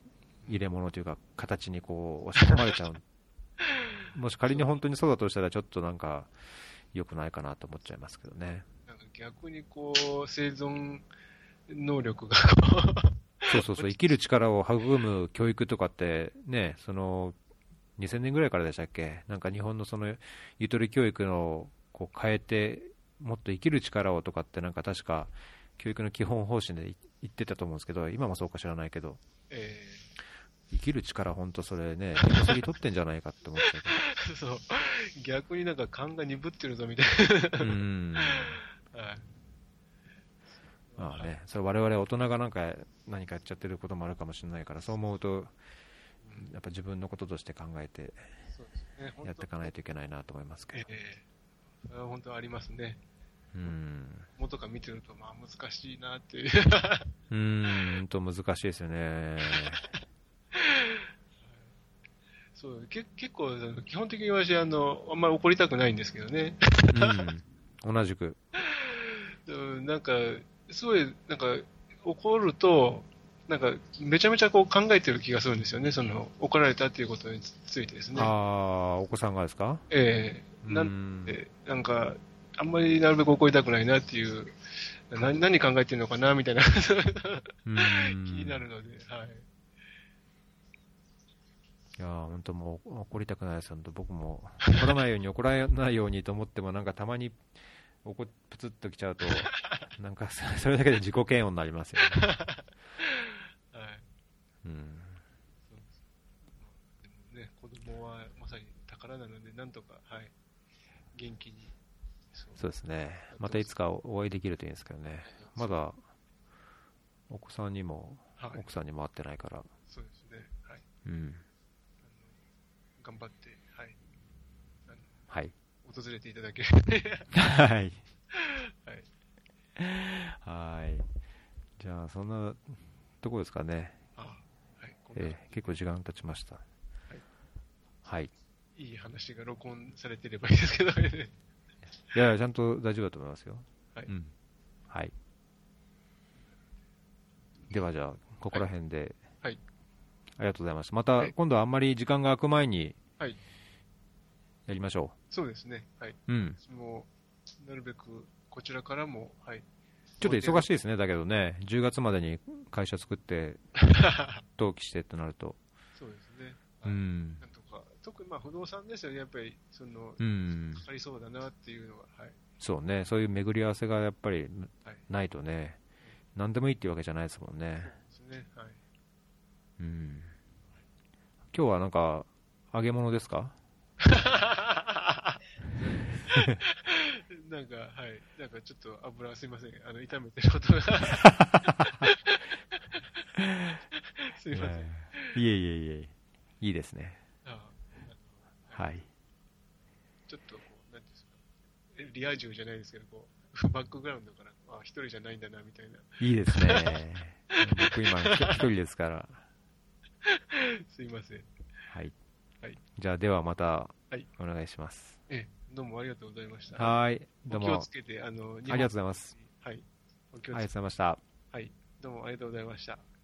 入れ物というか、形にこう押し込まれちゃう、もし仮に本当にそうだとしたら、ちょっとなんか、良くないかなと思っちゃいますけどね。なんか逆にこう、生存能力が。そうそうそう、生きる力を育む教育とかって、ね、その2000年ぐらいからでしたっけ、なんか日本のそのゆとり教育のこう変えて、もっと生きる力をとかって、なんか確か、教育の基本方針で言言ってたと思うんですけど、今もそうか知らないけど、え生きる力、本当それね、手こそぎ取ってんじゃないかって思っちゃうけど。ー そう。逆になんか勘が鈍ってるぞみたいうんな。はい。まあね、それ我々大人がなんか何かやっちゃってることもあるかもしれないから、そう思うと、やっぱ自分のこととして考えてやっていかないといけないなと思いますけど。ええそれは本当ありますね。うん。元から見てると、まあ難しいなっていう。うーんと難しいですよね。そう、け結構、基本的に私、あの、あんまり怒りたくないんですけどね。うん。同じく。うんなんか、すごい、なんか、怒ると、なんか、めちゃめちゃこう考えてる気がするんですよね。その、怒られたっていうことについてですね。ああ、お子さんがですか？ええなうんんで、なんか、あんまりなるべく怒りたくないなっていう、な何考えてるのかなみたいなうん 気になるので、はい。いやー本当もう怒りたくないです、本当僕も怒らないように、怒らないようにと思っても、なんかたまに怒プツッときちゃうと、なんかそそれだけで自己嫌悪になりますよね。はい。うんもね、子供はまさに宝なので、なんとか、はい。元気に。そうそうですね、またいつかお会いできるといいんですけどね、まだお子さんにも、はい。奥さんにも会ってないから、そうですね。はい。うん、頑張って、はい。はい、お訪れていただけはい。はい。はい。じゃあ、そんなとこですかね。あはい。えー結構時間経ちました。はい。いい話が録音されてればいいですけどね。いやいや、ちゃんと大丈夫だと思いますよ。はいうん。はい。ではじゃあ、ここら辺で、はい。ありがとうございました。また、はい今度はあんまり時間が空く前に、はいやりましょそうですね。はい。う。うん。もう、なるべく、こちらからも、はい。ちょっと忙しいですね、だけどね、10月までに会社作って、登記してってなると。そうですね。はいうんな。んとか、特にまあ不動産ですよね、やっぱり、その、うん。かかりそうだなっていうのが、はい。そうね、そういう巡り合わせがやっぱりはい。ないとね、何でもいいっていうわけじゃないですもんね。ですね。はい。うん。今日はなんか、揚げ物ですか？なんか、はい。なんかちょっと油すいません。あの、炒めてることが。すいません。いえいえいえ、いいですね。あはい。ちょっとこう、なんていうんですか。えリア充じゃないですけど、こう、バックグラウンドから、あ、一人じゃないんだな、みたいな。いいですね。僕今ひ一人ですから。すいません。はい。はいじゃあ、ではまたはい、お願いします。え、どうもありがとうございました。はい。どうもお気をつ、けて、あの、ありがとうございます。はい。お気ありがとうご。ざいました。はい。どうもありがとうございました。